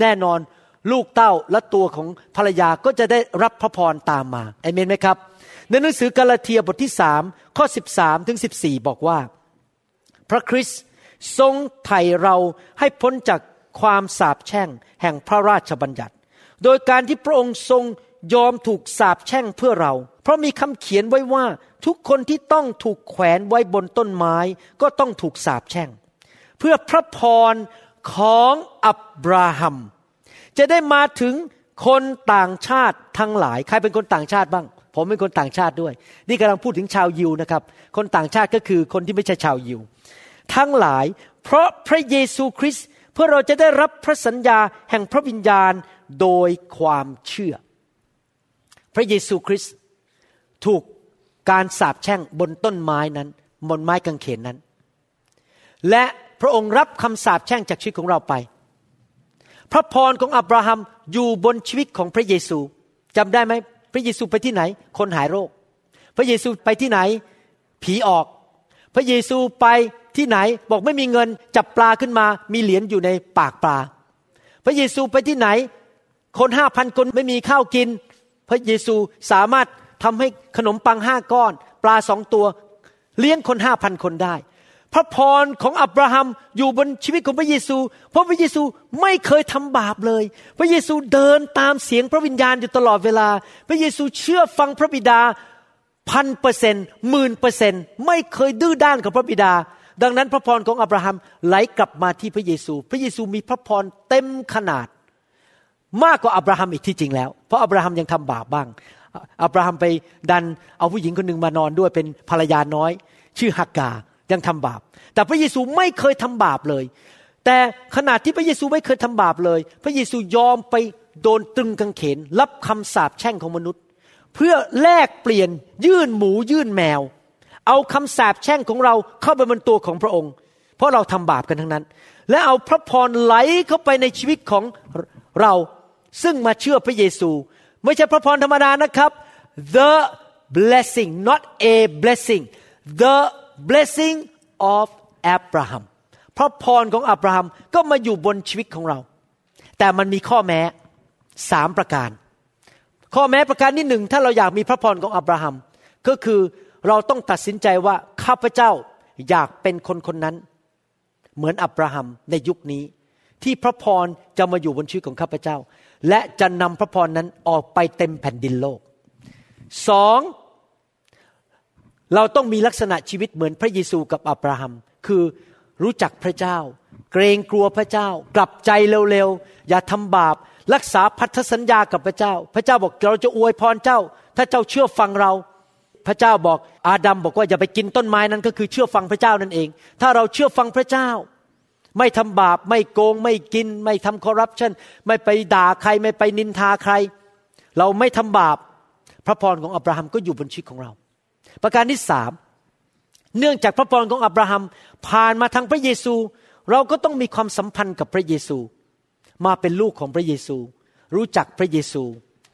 แน่นอนลูกเต้าและตัวของภรรยาก็จะได้รับพระพรตามมาเอเมนไหมครับในหนังสือกาลาเทียบทที่สามข้อ 13 ถึง 14 บอกว่า พระคริสต์ทรงไถ่เราให้พ้นจากความสาปแช่งแห่งพระราชบัญญัติ โดยการที่พระองค์ทรงยอมถูกสาปแช่งเพื่อเรา เพราะมีคำเขียนไว้ว่าทุกคนที่ต้องถูกแขวนไว้บนต้นไม้ ก็ต้องถูกสาปแช่ง เพื่อพระพรของอับราฮัม จะได้มาถึงคนต่างชาติทั้งหลาย ใครเป็นคนต่างชาติบ้าง ผมเป็นคนต่างชาติด้วย นี่กำลังพูดถึงชาวยิวนะครับ คนต่างชาติก็คือคนที่ไม่ใช่ชาวยิว ทั้งหลาย เพราะพระเยซูคริสต์เพื่อเราจะได้รับพระสัญญาแห่งพระวิญญาณโดยความเชื่อ พระเยซูคริสต์ถูกการสาปแช่งบนต้นไม้นั้น บนไม้กางเขนนั้น และ พระองค์รับคำสาปแช่งจากชีวิตของเราไป พระพรของอับราฮัมอยู่บนชีวิตของพระเยซูจำได้ไหมพระเยซูไปที่ไหน คนหายโรค พระเยซูไปที่ไหน ผีออก พระเยซูไปที่ไหนบอกไม่มีเงินจับปลาขึ้นมามีเหรียญอยู่ในปากปลา พระเยซูไปที่ไหน คนห้าพันคนไม่มีข้าวกิน พระเยซูสามารถทำให้ขนมปังห้าก้อน ปลาสองตัว เลี้ยงคนห้าพันคนได้ พระพรของอับราฮัมอยู่บนชีวิตของพระเยซู เพราะพระเยซูไม่เคยทำบาปเลย พระเยซูเดินตามเสียงพระวิญญาณอยู่ตลอดเวลา พระเยซูเชื่อฟังพระบิดาพันเปอร์เซ็นต์หมื่นเปอร์เซ็นต์ไม่เคยดื้อด้านกับพระบิดา ดังนั้นพระพรของอับราฮัมไหลกลับมาที่พระเยซู พระเยซูมีพระพรเต็มขนาด มากกว่าอับราฮัมอีกที่จริงแล้ว เพราะอับราฮัมยังทำบาปบ้าง อับราฮัมไปดันเอาผู้หญิงคนหนึ่งมานอนด้วยเป็นภรรยาน้อย ชื่อฮักกา ยังทำบาป แต่พระเยซูไม่เคยทำบาปเลย แต่ขณะที่พระเยซูไม่เคยทำบาปเลย พระเยซูยอมไปโดนตรึงกางเขน รับคำสาปแช่งของมนุษย์ เพื่อแลกเปลี่ยนยื่นหมูยื่นแมว เอาคำสาปแช่งของเราเข้าไปบนตัวของพระองค์ เพราะเราทำบาปกันทั้งนั้น และเอาพระพรไหลเข้าไปในชีวิตของเราซึ่งมาเชื่อพระเยซู ไม่ใช่พระพรธรรมดานะครับ the blessing not a blessing the blessing of Abraham พระพรของอับราฮัมก็มาอยู่บนชีวิตของเรา แต่มันมีข้อแม้สามประการ ข้อแม้ประการที่หนึ่งถ้าเราอยากมีพระพรของอับราฮัมก็คือเราต้องตัดสินใจว่าข้าพเจ้าอยากเป็นคนคนนั้น เหมือนอับราฮัมในยุคนี้ ที่พระพรจะมาอยู่บนชีวิตของข้าพเจ้า และจะนำพระพรนั้นออกไปเต็มแผ่นดินโลกสอง เราต้องมีลักษณะชีวิตเหมือนพระเยซูกับอับราฮัม คือรู้จักพระเจ้า เกรงกลัวพระเจ้า กลับใจเร็วๆ อย่าทำบาป รักษาพันธสัญญากับพระเจ้า พระเจ้าบอกเราจะอวยพรเจ้า ถ้าเจ้าเชื่อฟังเรา พระเจ้าบอกอาดัมบอกว่าอย่าไปกินต้นไม้นั้นก็คือเชื่อฟังพระเจ้านั่นเอง ถ้าเราเชื่อฟังพระเจ้า ไม่ทำบาป ไม่โกง ไม่กิน ไม่ทำคอร์รัปชันไม่ไปด่าใคร ไม่ไปนินทาใคร เราไม่ทำบาป พระพรของอับราฮัมก็อยู่บนชีวิตของเรา ประการที่สามเนื่องจากพระพรของอับราฮัมผ่านมาทางพระเยซู เราก็ต้องมีความสัมพันธ์กับพระเยซู มาเป็นลูกของพระเยซู รู้จักพระเยซู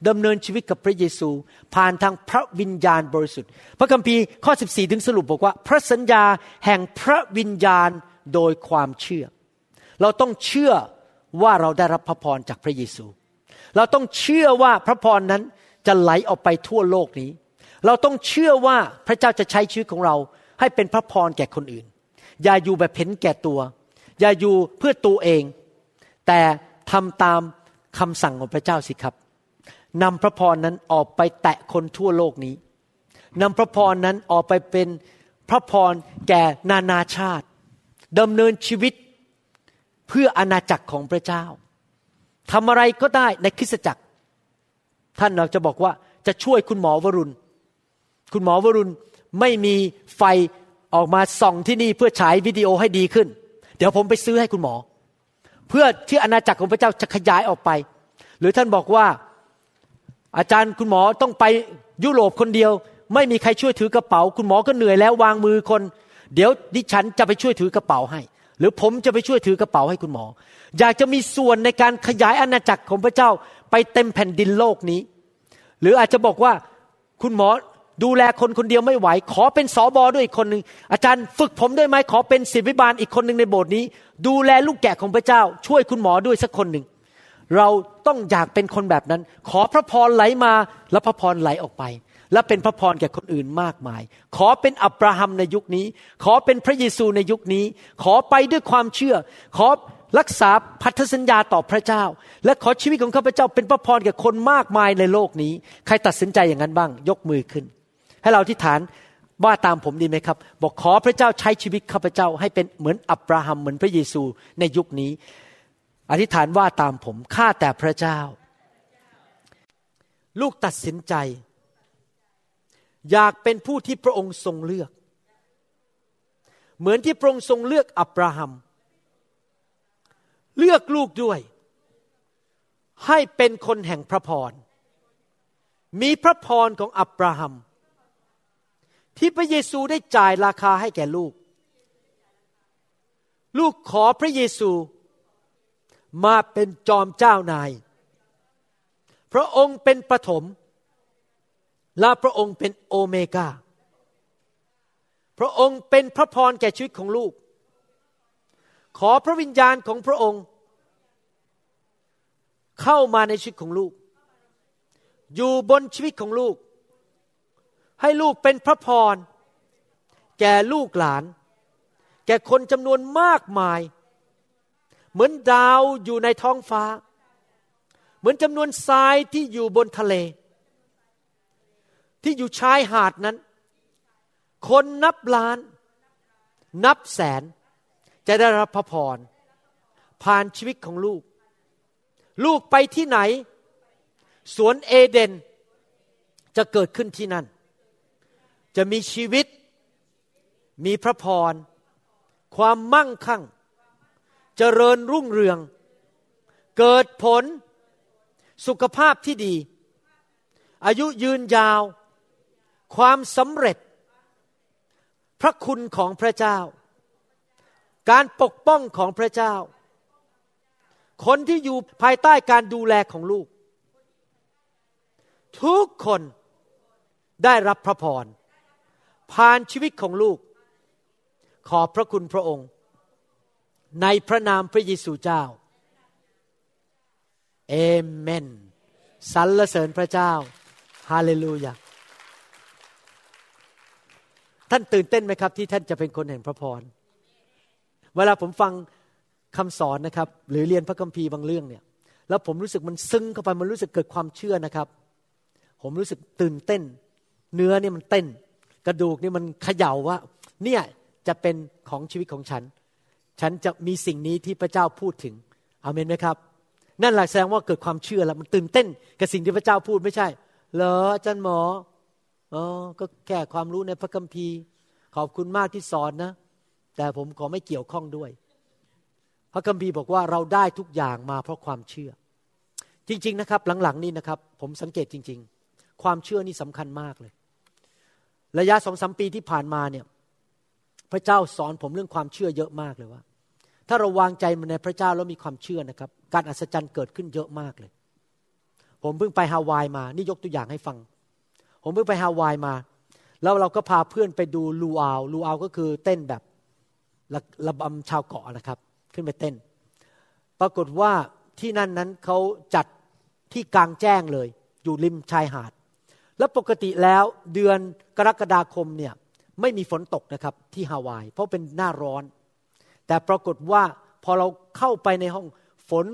ดำเนินชีวิตกับพระเยซู ผ่านทางพระวิญญาณบริสุทธิ์ พระคัมภีร์ข้อ 14 ถึงสรุปบอกว่า พระสัญญาแห่งพระวิญญาณโดยความเชื่อ เราต้องเชื่อว่าเราได้รับพระพรจากพระเยซู เราต้องเชื่อว่าพระพรนั้นจะไหลออกไปทั่วโลกนี้ เราต้องเชื่อว่าพระเจ้าจะใช้ชีวิตของเราให้เป็นพระพรแก่คนอื่น อย่าอยู่แบบเห็นแก่ตัว อย่าอยู่เพื่อตัวเอง แต่ทำตามคำสั่งของพระเจ้าสิครับนำพระพรนั้นออกไปแตะคนทั่วโลกนี้นำพระพรนั้นออกไปเป็นพระพรแก่นานาชาติดำเนินชีวิตเพื่ออาณาจักรของพระเจ้าทำอะไรก็ได้ในคริสตจักร ท่านเราจะบอกว่าจะช่วยคุณหมอวรุณ คุณหมอวรุณไม่มีไฟออกมาส่องที่นี่เพื่อฉายวิดีโอให้ดีขึ้น เดี๋ยวผมไปซื้อให้คุณหมอ เพื่อที่อาณาจักรของพระเจ้าจะขยายออกไป หรือท่านบอกว่าอาจารย์คุณหมอต้องไปยุโรปคนเดียว ไม่มีใครช่วยถือกระเป๋า คุณหมอก็เหนื่อยแล้ววางมือคน เดี๋ยวดิฉันจะไปช่วยถือกระเป๋าให้ หรือผมจะไปช่วยถือกระเป๋าให้คุณหมอ อยากจะมีส่วนในการขยายอาณาจักรของพระเจ้าไปเต็มแผ่นดินโลกนี้ หรืออาจจะบอกว่าคุณหมอ ดูแลคนคนเดียวไม่ไหว ขอเป็นสอบอด้วยอีกคนหนึ่งอาจารย์ฝึกผมด้วยไหมขอเป็นศิวิบาลอีกคนหนึ่งในโบสถ์นี้ ดูแลลูกแกะของพระเจ้า ช่วยคุณหมอด้วยสักคนหนึ่งเราต้องอยากเป็นคนแบบนั้น ขอพระพรไหลมาแล้วพระพรไหลออกไป และเป็นพระพรแก่คนอื่นมากมาย ขอเป็นอับราฮัมในยุคนี้ ขอเป็นพระเยซูในยุคนี้ ขอไปด้วยความเชื่อ ขอรักษาพันธสัญญาต่อพระเจ้า และขอชีวิตของข้าพเจ้าเป็นพระพรแก่คนมากมายในโลกนี้ ใครตัดสินใจอย่างนั้นบ้าง ยกมือขึ้น ให้เราที่ฐานว่าตามผมดีไหมครับ บอกขอพระเจ้าใช้ชีวิตข้าพเจ้าให้เป็นเหมือนอับราฮัมเหมือนพระเยซูในยุคนี้ อธิษฐานว่าตามผมข้าแต่พระเจ้า ลูกตัดสินใจ อยากเป็นผู้ที่พระองค์ทรงเลือก เหมือนที่พระองค์ทรงเลือกอับราฮัม เลือกลูกด้วย ให้เป็นคนแห่งพระพรมีพระพรของอับราฮัม ที่พระเยซูได้จ่ายราคาให้แก่ลูก ลูกขอพระเยซูมาเป็นจอมเจ้านาย พระองค์เป็นปฐมและพระองค์เป็นโอเมกาพระองค์เป็นพระพรแก่ชีวิตของลูก ขอพระวิญญาณของพระองค์ เข้ามาในชีวิตของลูก อยู่บนชีวิตของลูก ให้ลูกเป็นพระพร แก่ลูกหลาน แก่คนจำนวนมากมาย เหมือนดาวอยู่ในท้องฟ้า เหมือนจำนวนทรายที่อยู่บนทะเล ที่อยู่ชายหาดนั้น คนนับล้าน นับแสน จะได้รับพระพร ผ่านชีวิตของลูก ลูกไปที่ไหน สวนเอเดนจะเกิดขึ้นที่นั่น จะมีชีวิต มีพระพร ความมั่งคั่งเจริญรุ่งเรือง เกิดผล สุขภาพที่ดี อายุยืนยาว ความสำเร็จ พระคุณของพระเจ้า การปกป้องของพระเจ้า คนที่อยู่ภายใต้การดูแลของลูก ทุกคนได้รับพระพร ผ่านชีวิตของลูก ขอบพระคุณพระองค์ ในพระนามพระเยซูเจ้าเอเมนสรรเสริญพระเจ้า ฮาเลลูยาท่านตื่นเต้นไหมครับ ที่ท่านจะเป็นคนแห่งพระพร เวลาผมฟังคำสอนนะครับ หรือเรียนพระคัมภีร์บางเรื่องเนี่ย แล้วผมรู้สึกมันซึ้งเข้าไปมันรู้สึกเกิดความเชื่อนะครับ ผมรู้สึกตื่นเต้น เนื้อเนี่ยมันเต้น กระดูกนี่มันเขย่าว่า เนี่ยจะเป็นของชีวิตของฉัน ฉันจะมีสิ่งนี้ที่พระเจ้าพูดถึงอามนไหมครับ นั่นแหละแสดงว่าเกิดความเชื่อแล้วมันตื่นเต้นกับสิ่งที่พระเจ้าพูดไม่ใช่ เหรออาจารย์หมออ๋อก็แค่ความรู้ในพระคัมภีร์ ขอบคุณมากที่สอนนะ แต่ผมขอไม่เกี่ยวข้องด้วย พระคัมภีร์บอกว่าเราได้ทุกอย่างมาเพราะความเชื่อ จริง ๆนะครับ หลังๆนี่นะครับ ผมสังเกตจริง ๆ ความเชื่อนี่สำคัญมากเลย ระยะสองสมปีที่ผ่านมาเนี่ยพระเจ้าสอนผมเรื่องความเชื่อเยอะมากเลยว่า ถ้าเราวางใจในพระเจ้าแล้วมีความเชื่อนะครับ การอัศจรรย์เกิดขึ้นเยอะมากเลย ผมเพิ่งไปฮาวายมา นี่ยกตัวอย่างให้ฟัง ผมเพิ่งไปฮาวายมา แล้วเราก็พาเพื่อนไปดูลูอาวลูอาวก็คือเต้นแบบระบำชาวเกาะนะครับ ขึ้นไปเต้น ปรากฏว่าที่นั่นนั้นเขาจัดที่กลางแจ้งเลย อยู่ริมชายหาด แล้วปกติแล้วเดือนกรกฎาคมเนี่ยไม่มีฝนตกนะครับที่ฮาวาย เพราะเป็นหน้าร้อน แต่ปรากฏว่าพอเราเข้าไปในห้องฝน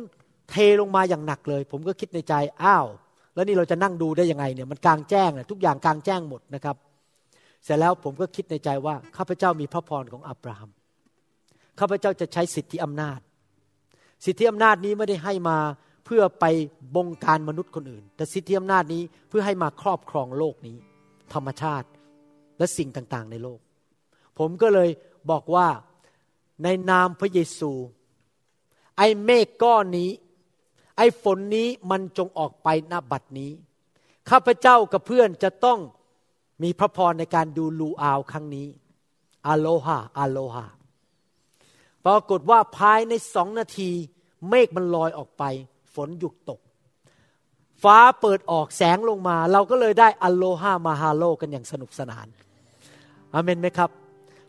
เทลงมาอย่างหนักเลย ผมก็คิดในใจอ้าว แล้วนี่เราจะนั่งดูได้ยังไงเนี่ยมันกลางแจ้งนะทุกอย่างกลางแจ้งหมดนะครับ เสร็จแล้วผมก็คิดในใจว่าข้าพเจ้ามีพระพรของอับราฮัมข้าพเจ้าจะใช้สิทธิอำนาจ สิทธิอำนาจนี้ไม่ได้ให้มา เพื่อไปบงการมนุษย์คนอื่น แต่สิทธิอำนาจนี้เพื่อให้มาครอบครองโลกนี้ ธรรมชาติและสิ่งต่างๆ ในโลก ผมก็เลยบอกว่าในนามพระเยซู ไอ้เมฆก้อนนี้ ไอ้ฝนนี้มันจงออกไปณบัดนี้ ข้าพเจ้ากับเพื่อนจะต้องมีพระพรในการดูลูอาวครั้งนี้อโลฮาอโลฮาปรากฏว่าภายในสองนาที เมฆมันลอยออกไป ฝนหยุดตก ฟ้าเปิดออกแสงลงมา เราก็เลยได้อโลฮามาฮาโลกันอย่างสนุกสนานอเมนไหมครับ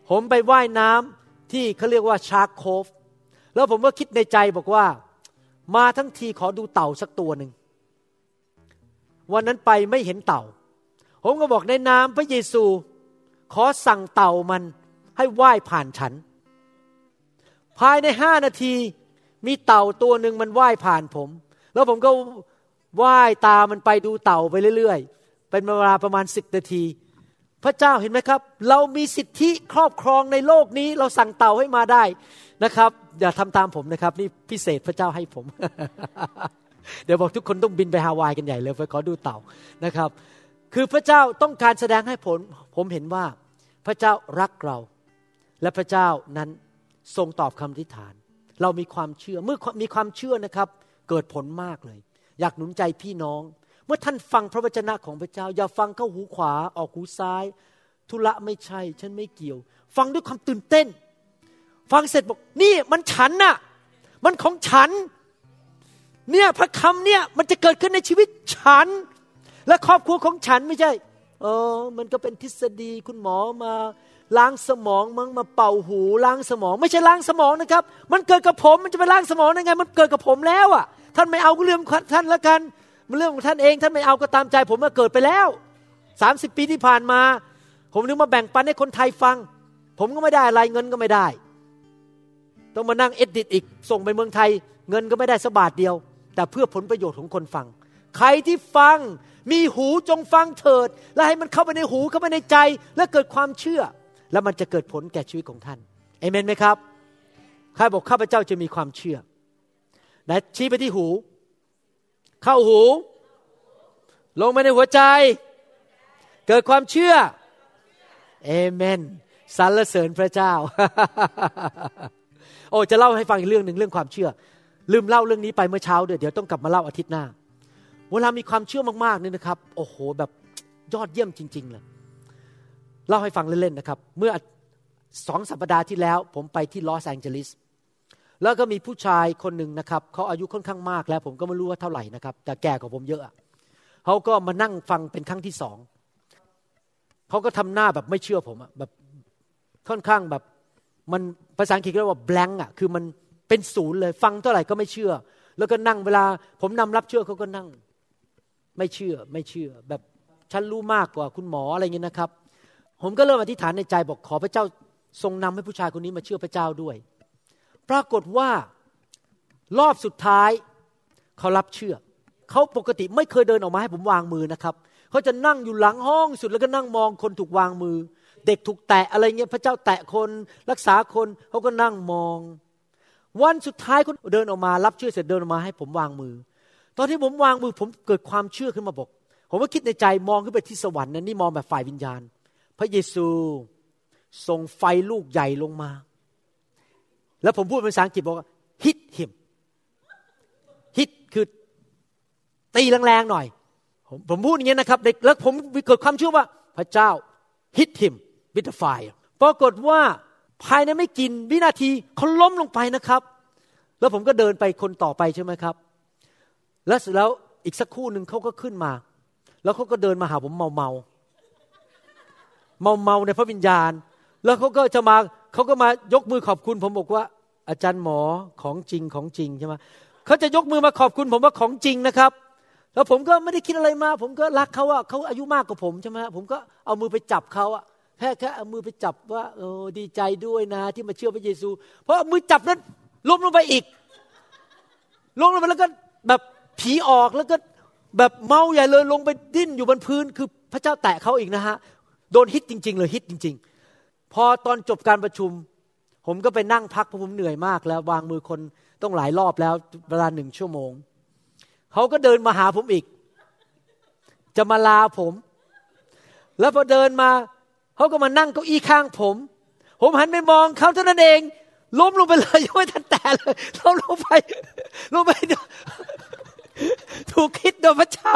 ผมไปไว่ายน้ำที่เขาเรียกว่าชาร์คโคฟ แล้วผมก็คิดในใจบอกว่า มาทั้งทีขอดูเต่าสักตัวหนึ่ง วันนั้นไปไม่เห็นเต่า ผมก็บอกในนามพระเยซู ขอสั่งเต่ามันให้ว่ายผ่านฉัน ภายในห้านาที มีเต่าตัวหนึ่งมันว่ายผ่านผม แล้วผมก็ว่ายตามมันไปดูเต่าไปเรื่อยๆ เป็นเวลาประมาณสิบนาที พระเจ้าเห็นไหมครับ เรามีสิทธิครอบครองในโลกนี้ เราสั่งเต่าให้มาได้นะครับ อย่าทำตามผมนะครับ นี่พิเศษพระเจ้าให้ผม เดี๋ยวบอกทุกคนต้องบินไปฮาวายกันใหญ่เลยไปขอดูเต่านะครับ คือพระเจ้าต้องการแสดงให้ผล ผมเห็นว่าพระเจ้ารักเรา และพระเจ้านั้นทรงตอบคำทิฐาน เรามีความเชื่อเมื่อมีความเชื่อนะครับ เกิดผลมากเลย อยากหนุนใจพี่น้อง เมื่อท่านฟังพระวจนะของพระเจ้า อย่าฟังเข้าหูขวาออกหูซ้าย ธุระไม่ใช่ ฉันไม่เกี่ยว ฟังด้วยความตื่นเต้น ฟังเสร็จบอกนี่มันฉันน่ะ มันของฉัน เนี่ยพระคำเนี่ยมันจะเกิดขึ้นในชีวิตฉัน และครอบครัวของฉันไม่ใช่เออมันก็เป็นทฤษฎีคุณหมอมา ล้างสมองมั้งมาเป่าหูล้างสมอง ไม่ใช่ล้างสมองนะครับ มันเกิดกับผมมันจะไปล้างสมองได้ไง มันเกิดกับผมแล้วอะ ท่านไม่เอาก็เรื่องท่านละกันมันเรื่องของท่านเองท่านไม่เอาก็ตามใจ ผมมาเกิดไปแล้วสามสิบปีที่ผ่านมา ผมนึกมาแบ่งปันให้คนไทยฟัง ผมก็ไม่ได้อะไรเงินก็ไม่ได้ ต้องมานั่งเอ็ดดิตอีกส่งไปเมืองไทย เงินก็ไม่ได้สบาทเดียว แต่เพื่อผลประโยชน์ของคนฟัง ใครที่ฟังมีหูจงฟังเถิด และให้มันเข้าไปในหูเข้าไปในใจ และเกิดความเชื่อ แล้วมันจะเกิดผลแก่ชีวิตของท่านเอเมนไหมครับใครบอกข้าพเจ้าจะมีความเชื่อไหนชี้ไปที่หู เข้าหู ลงมาในหัวใจ เกิดความเชื่อเอเมนสรรเสริญพระเจ้า โอ้จะเล่าให้ฟังอีกเรื่องหนึ่งเรื่องความเชื่อ ลืมเล่าเรื่องนี้ไปเมื่อเช้าด้วยเดี๋ยวต้องกลับมาเล่าอาทิตย์หน้า เวลามีความเชื่อมากๆเนี่ยนะครับ โอ้โห แบบยอดเยี่ยมจริง ๆ เลย เล่าให้ฟังเล่นๆนะครับ เมื่อสองสัปดาห์ที่แล้ว ผมไปที่ลอสแองเจลิสแล้วก็มีผู้ชายคนหนึ่งนะครับเขาอายุค่อนข้างมากแล้ว ผมก็ไม่รู้ว่าเท่าไหร่นะครับ แต่แก่กว่าผมเยอะเขาก็มานั่งฟังเป็นครั้งที่สองเขาก็ทำหน้าแบบไม่เชื่อผมอะแบบค่อนข้างแบบมันภาษาอังกฤษเรียกว่า blank อะคือมันเป็นศูนย์เลยฟังเท่าไหร่ก็ไม่เชื่อ แล้วก็นั่งเวลา ผมนำรับเชื่อเขาก็นั่ง ไม่เชื่อไม่เชื่อ แบบฉันรู้มากกว่าคุณหมออะไรเงี้ยนะครับ ผมก็เริ่มอธิษฐานในใจบอกขอพระเจ้าทรงนำให้ผู้ชายคนนี้มาเชื่อพระเจ้าด้วย ปรากฏว่ารอบสุดท้ายเขารับเชื่อ เขาปกติไม่เคยเดินออกมาให้ผมวางมือนะครับ เขาจะนั่งอยู่หลังห้องสุดแล้วก็นั่งมองคนถูกวางมือ เด็กถูกแตะอะไรเงี้ยพระเจ้าแตะคนรักษาคนเขาก็นั่งมอง วันสุดท้ายเขาเดินออกมา รับเชื่อเสร็จเดินออกมาให้ผมวางมือ ตอนที่ผมวางมือผมเกิดความเชื่อขึ้นมาบอก ผมก็คิดในใจมองขึ้นไปที่สวรรค์นั่นนี่มองแบบฝ่ายวิญญาณ พระเยซูส่งไฟลูกใหญ่ลงมา แล้วผมพูดเป็นภาษาอังกฤษบอกว่า hit him hit คือตีแรงๆหน่อย ผมผมพูดอย่างนี้นะครับแล้วผมเกิดความเชื่อว่าพระเจ้า hit him with the fire ปรากฏว่าภายในไม่กินวินาทีเขาล้มลงไปนะครับ แล้วผมก็เดินไปคนต่อไปใช่ไหมครับ แล้วแล้วอีกสักครู่หนึ่งเขาก็ขึ้นมา แล้วเขาก็เดินมาหาผมเมาเมา เมาเมาในพระวิญญาณ แล้วเขาก็จะมาเขาก็มายกมือขอบคุณ ผมบอกว่า อาจารย์หมอของจริงของจริงใช่ไหมเขาจะยกมือมาขอบคุณ ผมว่าของจริงนะครับ แล้วผมก็ไม่ได้คิดอะไรมา ผมก็รักเขาว่าเขาอายุมากกว่าผมใช่ไหมผมก็เอามือไปจับเขาอะแค่แค่เอามือไปจับว่าเออดีใจด้วยนะ ที่มาเชื่อพระเยซู เพราะมือจับนั้นล้มลงไปอีกล้มลงไปแล้วก็แบบผีออกแล้วก็แบบเมาใหญ่เลยลงไปดิ้นอยู่บนพื้นคือพระเจ้าแตะเขาอีกนะฮะ โดนฮิตจริง ๆ เลยฮิตจริง ๆ พอตอนจบการประชุม ผมก็ไปนั่งพักเพราะผมเหนื่อยมากแล้ววางมือคนต้องหลายรอบแล้วเวลาหนึ่งชั่วโมง เขาก็เดินมาหาผมอีก จะมาลาผม แล้วพอเดินมา เขาก็มานั่งเก้าอี้ข้างผม ผมหันไปมองเขาเท่านั้นเองล้มลงไปเลยยังไม่ทันแตะเลยล้มลงไปลงไปถูกคิดโดยพระเจ้า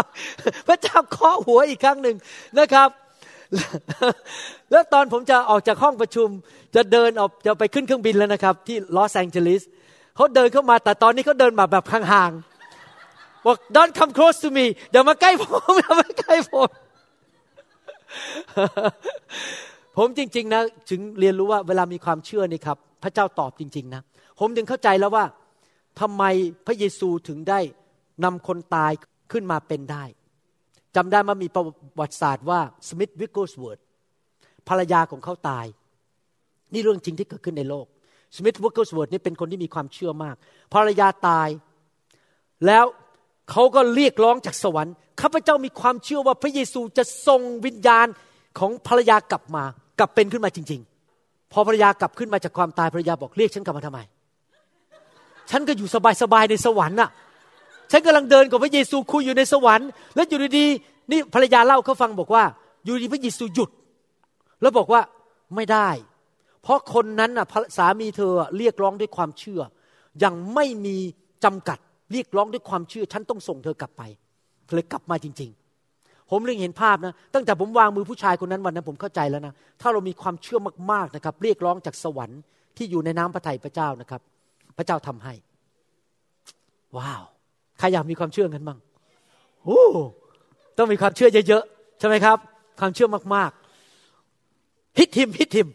พระเจ้าเคาะหัวอีกครั้งหนึ่งนะครับ แล้วตอนผมจะออกจากห้องประชุม จะเดินออกจะไปขึ้นเครื่องบินแล้วนะครับ ที่ลอสแองเจลิสเขาเดินเข้ามาแต่ตอนนี้เขาเดินมาแบบห่างๆบอก don't come close to me อย่ามาใกล้ผมอย่ามาใกล้ผมผมจริง ๆ นะ ถึงเรียนรู้ว่าเวลามีความเชื่อนี่ครับ พระเจ้าตอบจริง ๆ นะ ผมถึงเข้าใจแล้วว่าทำไมพระเยซูถึงได้นำคนตายขึ้นมาเป็นได้ จำได้มามีประวัติศาสตร์ว่าสมิธวิกเกิลสเวิร์ดภรรยาของเขาตาย นี่เรื่องจริงที่เกิดขึ้นในโลกสมิธวิกเกิลสเวิร์ดนี่เป็นคนที่มีความเชื่อมาก ภรรยาตาย แล้วเขาก็เรียกร้องจากสวรรค์ข้าพเจ้ามีความเชื่อว่าพระเยซูจะส่งวิญญาณของภรรยากลับมา กลับเป็นขึ้นมาจริง ๆ พอภรรยากลับขึ้นมาจากความตายภรรยาบอกเรียกฉันกลับมาทำไม ฉันก็อยู่สบายๆในสวรรค์น่ะ ฉันกำลังเดินกับพระเยซูคุยอยู่ในสวรรค์ แล้วอยู่ดีๆนี่ภรรยาเล่าเขาฟังบอกว่า อยู่ดีพระเยซูหยุด แล้วบอกว่าไม่ได้ เพราะคนนั้นน่ะสามีเธอเรียกร้องด้วยความเชื่อ ยังไม่มีจำกัดเรียกร้องด้วยความเชื่อ ฉันต้องส่งเธอกลับไปเลยกลับมาจริง ๆ ผมเลยเห็นภาพนะ ตั้งแต่ผมวางมือผู้ชายคนนั้นวันนั้นผมเข้าใจแล้วนะ ถ้าเรามีความเชื่อมากๆนะครับ เรียกร้องจากสวรรค์ที่อยู่ในน้ำพระทัยพระเจ้านะครับ พระเจ้าทำให้ ว้าว ใครอยากมีความเชื่อกันบ้างโอ้ต้องมีความเชื่อเยอะๆใช่ไหมครับ ความเชื่อมากๆฮิตทิมฮิตทิม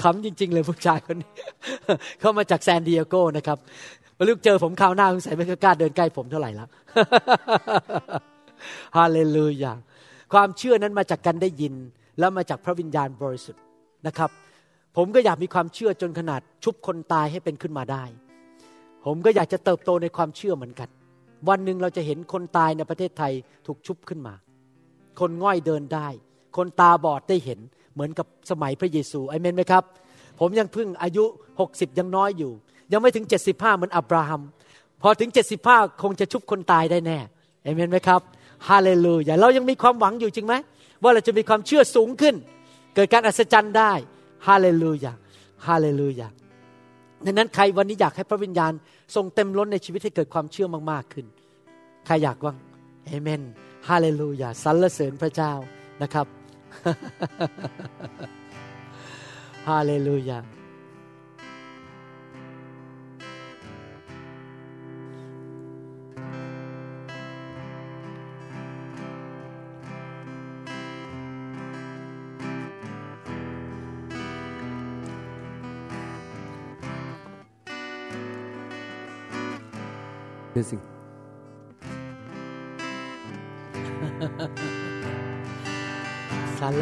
ขำจริง ๆ เลยผู้ชายคนนี้ เข้ามาจากแซนดิเอโกนะครับมาลูกเจอผมคราวหน้าสงสัยไม่กล้าเดินใกล้ผมเท่าไหร่แล้วฮาเลลูยาความเชื่อนั้นมาจากการได้ยิน แล้วมาจากพระวิญญาณบริสุทธิ์นะครับ ผมก็อยากมีความเชื่อจนขนาดชุบคนตายให้เป็นขึ้นมาได้ ผมก็อยากจะเติบโตในความเชื่อเหมือนกัน วันหนึ่งเราจะเห็นคนตายในประเทศไทยถูกชุบขึ้นมา คนง่อยเดินได้ คนตาบอดได้เห็นเหมือนกับสมัยพระเยซูไอเมนไหมครับ ผมยังเพิ่งอายุ 60 ยังน้อยอยู่ ยังไม่ถึง 75 เหมือนอับราฮัม พอถึง 75 คงจะชุบคนตายได้แน่เอเมนไหมครับฮาเลลูยาเรายังมีความหวังอยู่จริงไหมว่าเราจะมีความเชื่อสูงขึ้น เกิดการอัศจรรย์ได้ ฮาเลลูยาฮาเลลูยาดังนั้นใครวันนี้อยากให้พระวิญญาณ ทรงเต็มล้นในชีวิตให้เกิดความเชื่อมากๆขึ้น ใครอยากว่างเอเมนฮาเลลูยาสรรเสริญพระเจ้านะครับฮาเลลูยา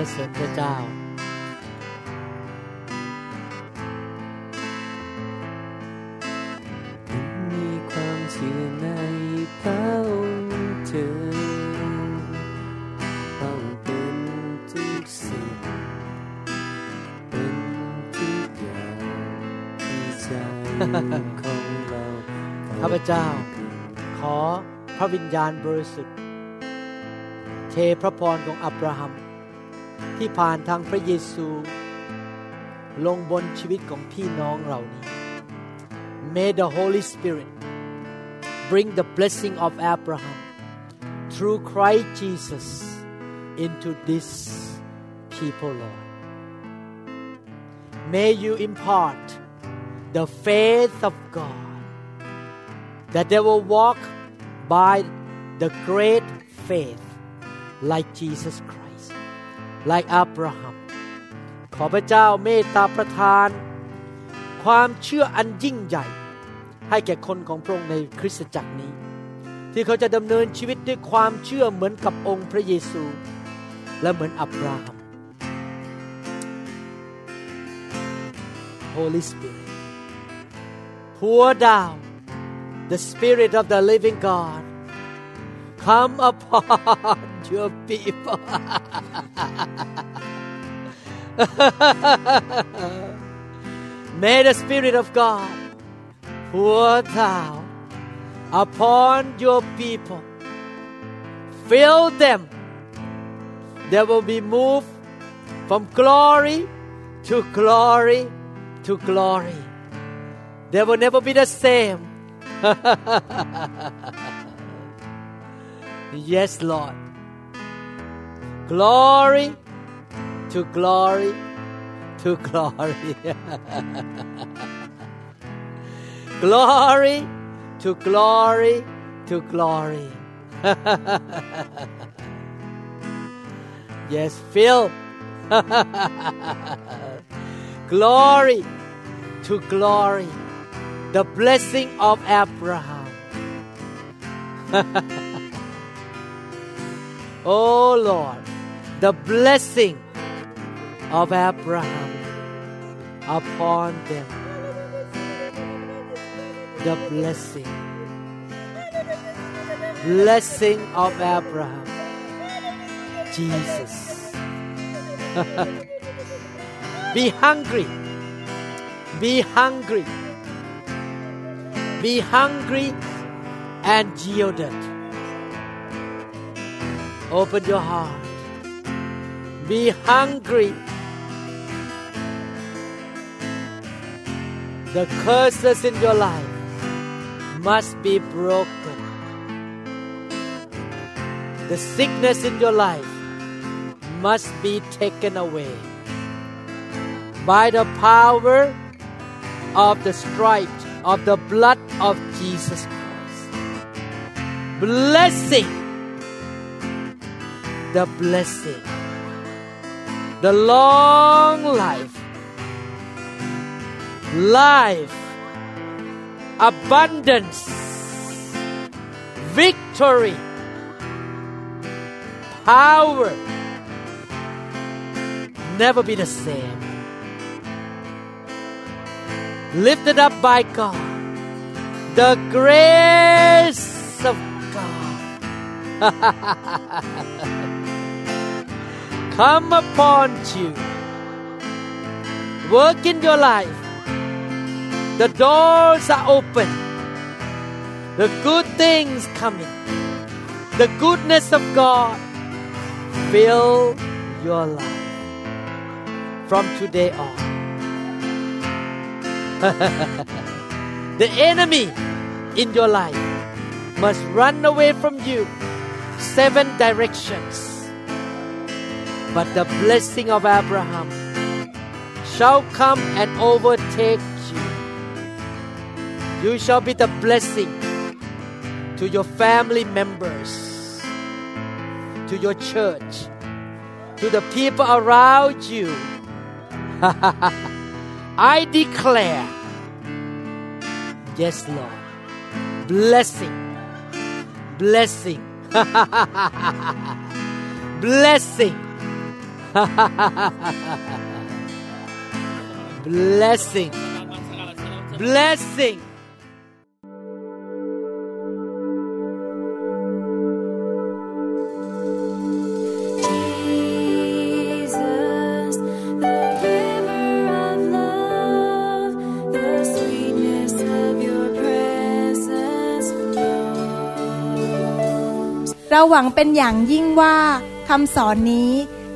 รรเสริญพระเจ้า มีความเชื่อในพระองค์เธอต้องเป็นทุกสิ่งเป็นทุกอย่างที่ใจของเราข้าพเจ้า ขอพระวิญญาณบริสุทธิ์เทพระพรของอับราฮัม ที่ผ่านทางพระเยซู ลงบนชีวิตของพี่น้องเหล่านี้ May the Holy Spirit bring the blessing of Abraham through Christ Jesus into this people, Lord. May you impart the faith of God that they will walk by the great faith like Jesus Christ, Like Abraham. ขอพระเจ้าเมตตาประทาน ความเชื่ออันยิ่งใหญ่ ให้แก่คนของพระองค์ในคริสตจักรนี้ ที่เขาจะดำเนินชีวิตด้วยความเชื่อเหมือนกับองค์พระเยซู และเหมือนอับราฮัม Holy Spirit pour down the Spirit of the living God come upon your people [laughs] May the Spirit of God pour thou upon your people. Fill them. They will be moved from glory to glory to glory. They will never be the same. [laughs] yes, Lord. Glory to glory to glory. [laughs] glory to glory to glory. [laughs] yes, Phil. [laughs] glory to glory. The blessing of Abraham. oh Lord, the blessing of Abraham upon them. The blessing. Blessing of Abraham. Jesus. [laughs] Be hungry. Be hungry. Be hungry and yielded. Open your heart. Be hungry. The curses in your life must be broken. The sickness in your life must be taken away by the power of the stripes of the blood of Jesus Christ. Blessing, the blessing, the long life, life, abundance, victory, power, never be the same. Lifted up by God, the grace of God [laughs] come upon you. Work in your life. The doors are open. The good things coming. The goodness of God fill your life from today on. [laughs] the enemy in your life must run away from you seven directions. But the blessing of Abraham shall come and overtake you. You shall be the blessing to your family members, to your church, to the people around you. [laughs] I declare, yes, Lord, blessing, blessing, [laughs] blessing, blessing, blessing. Jesus, the river of love, the sweetness of your presence flows. เราหวังเป็นอย่างยิ่งว่าคำสอนนี้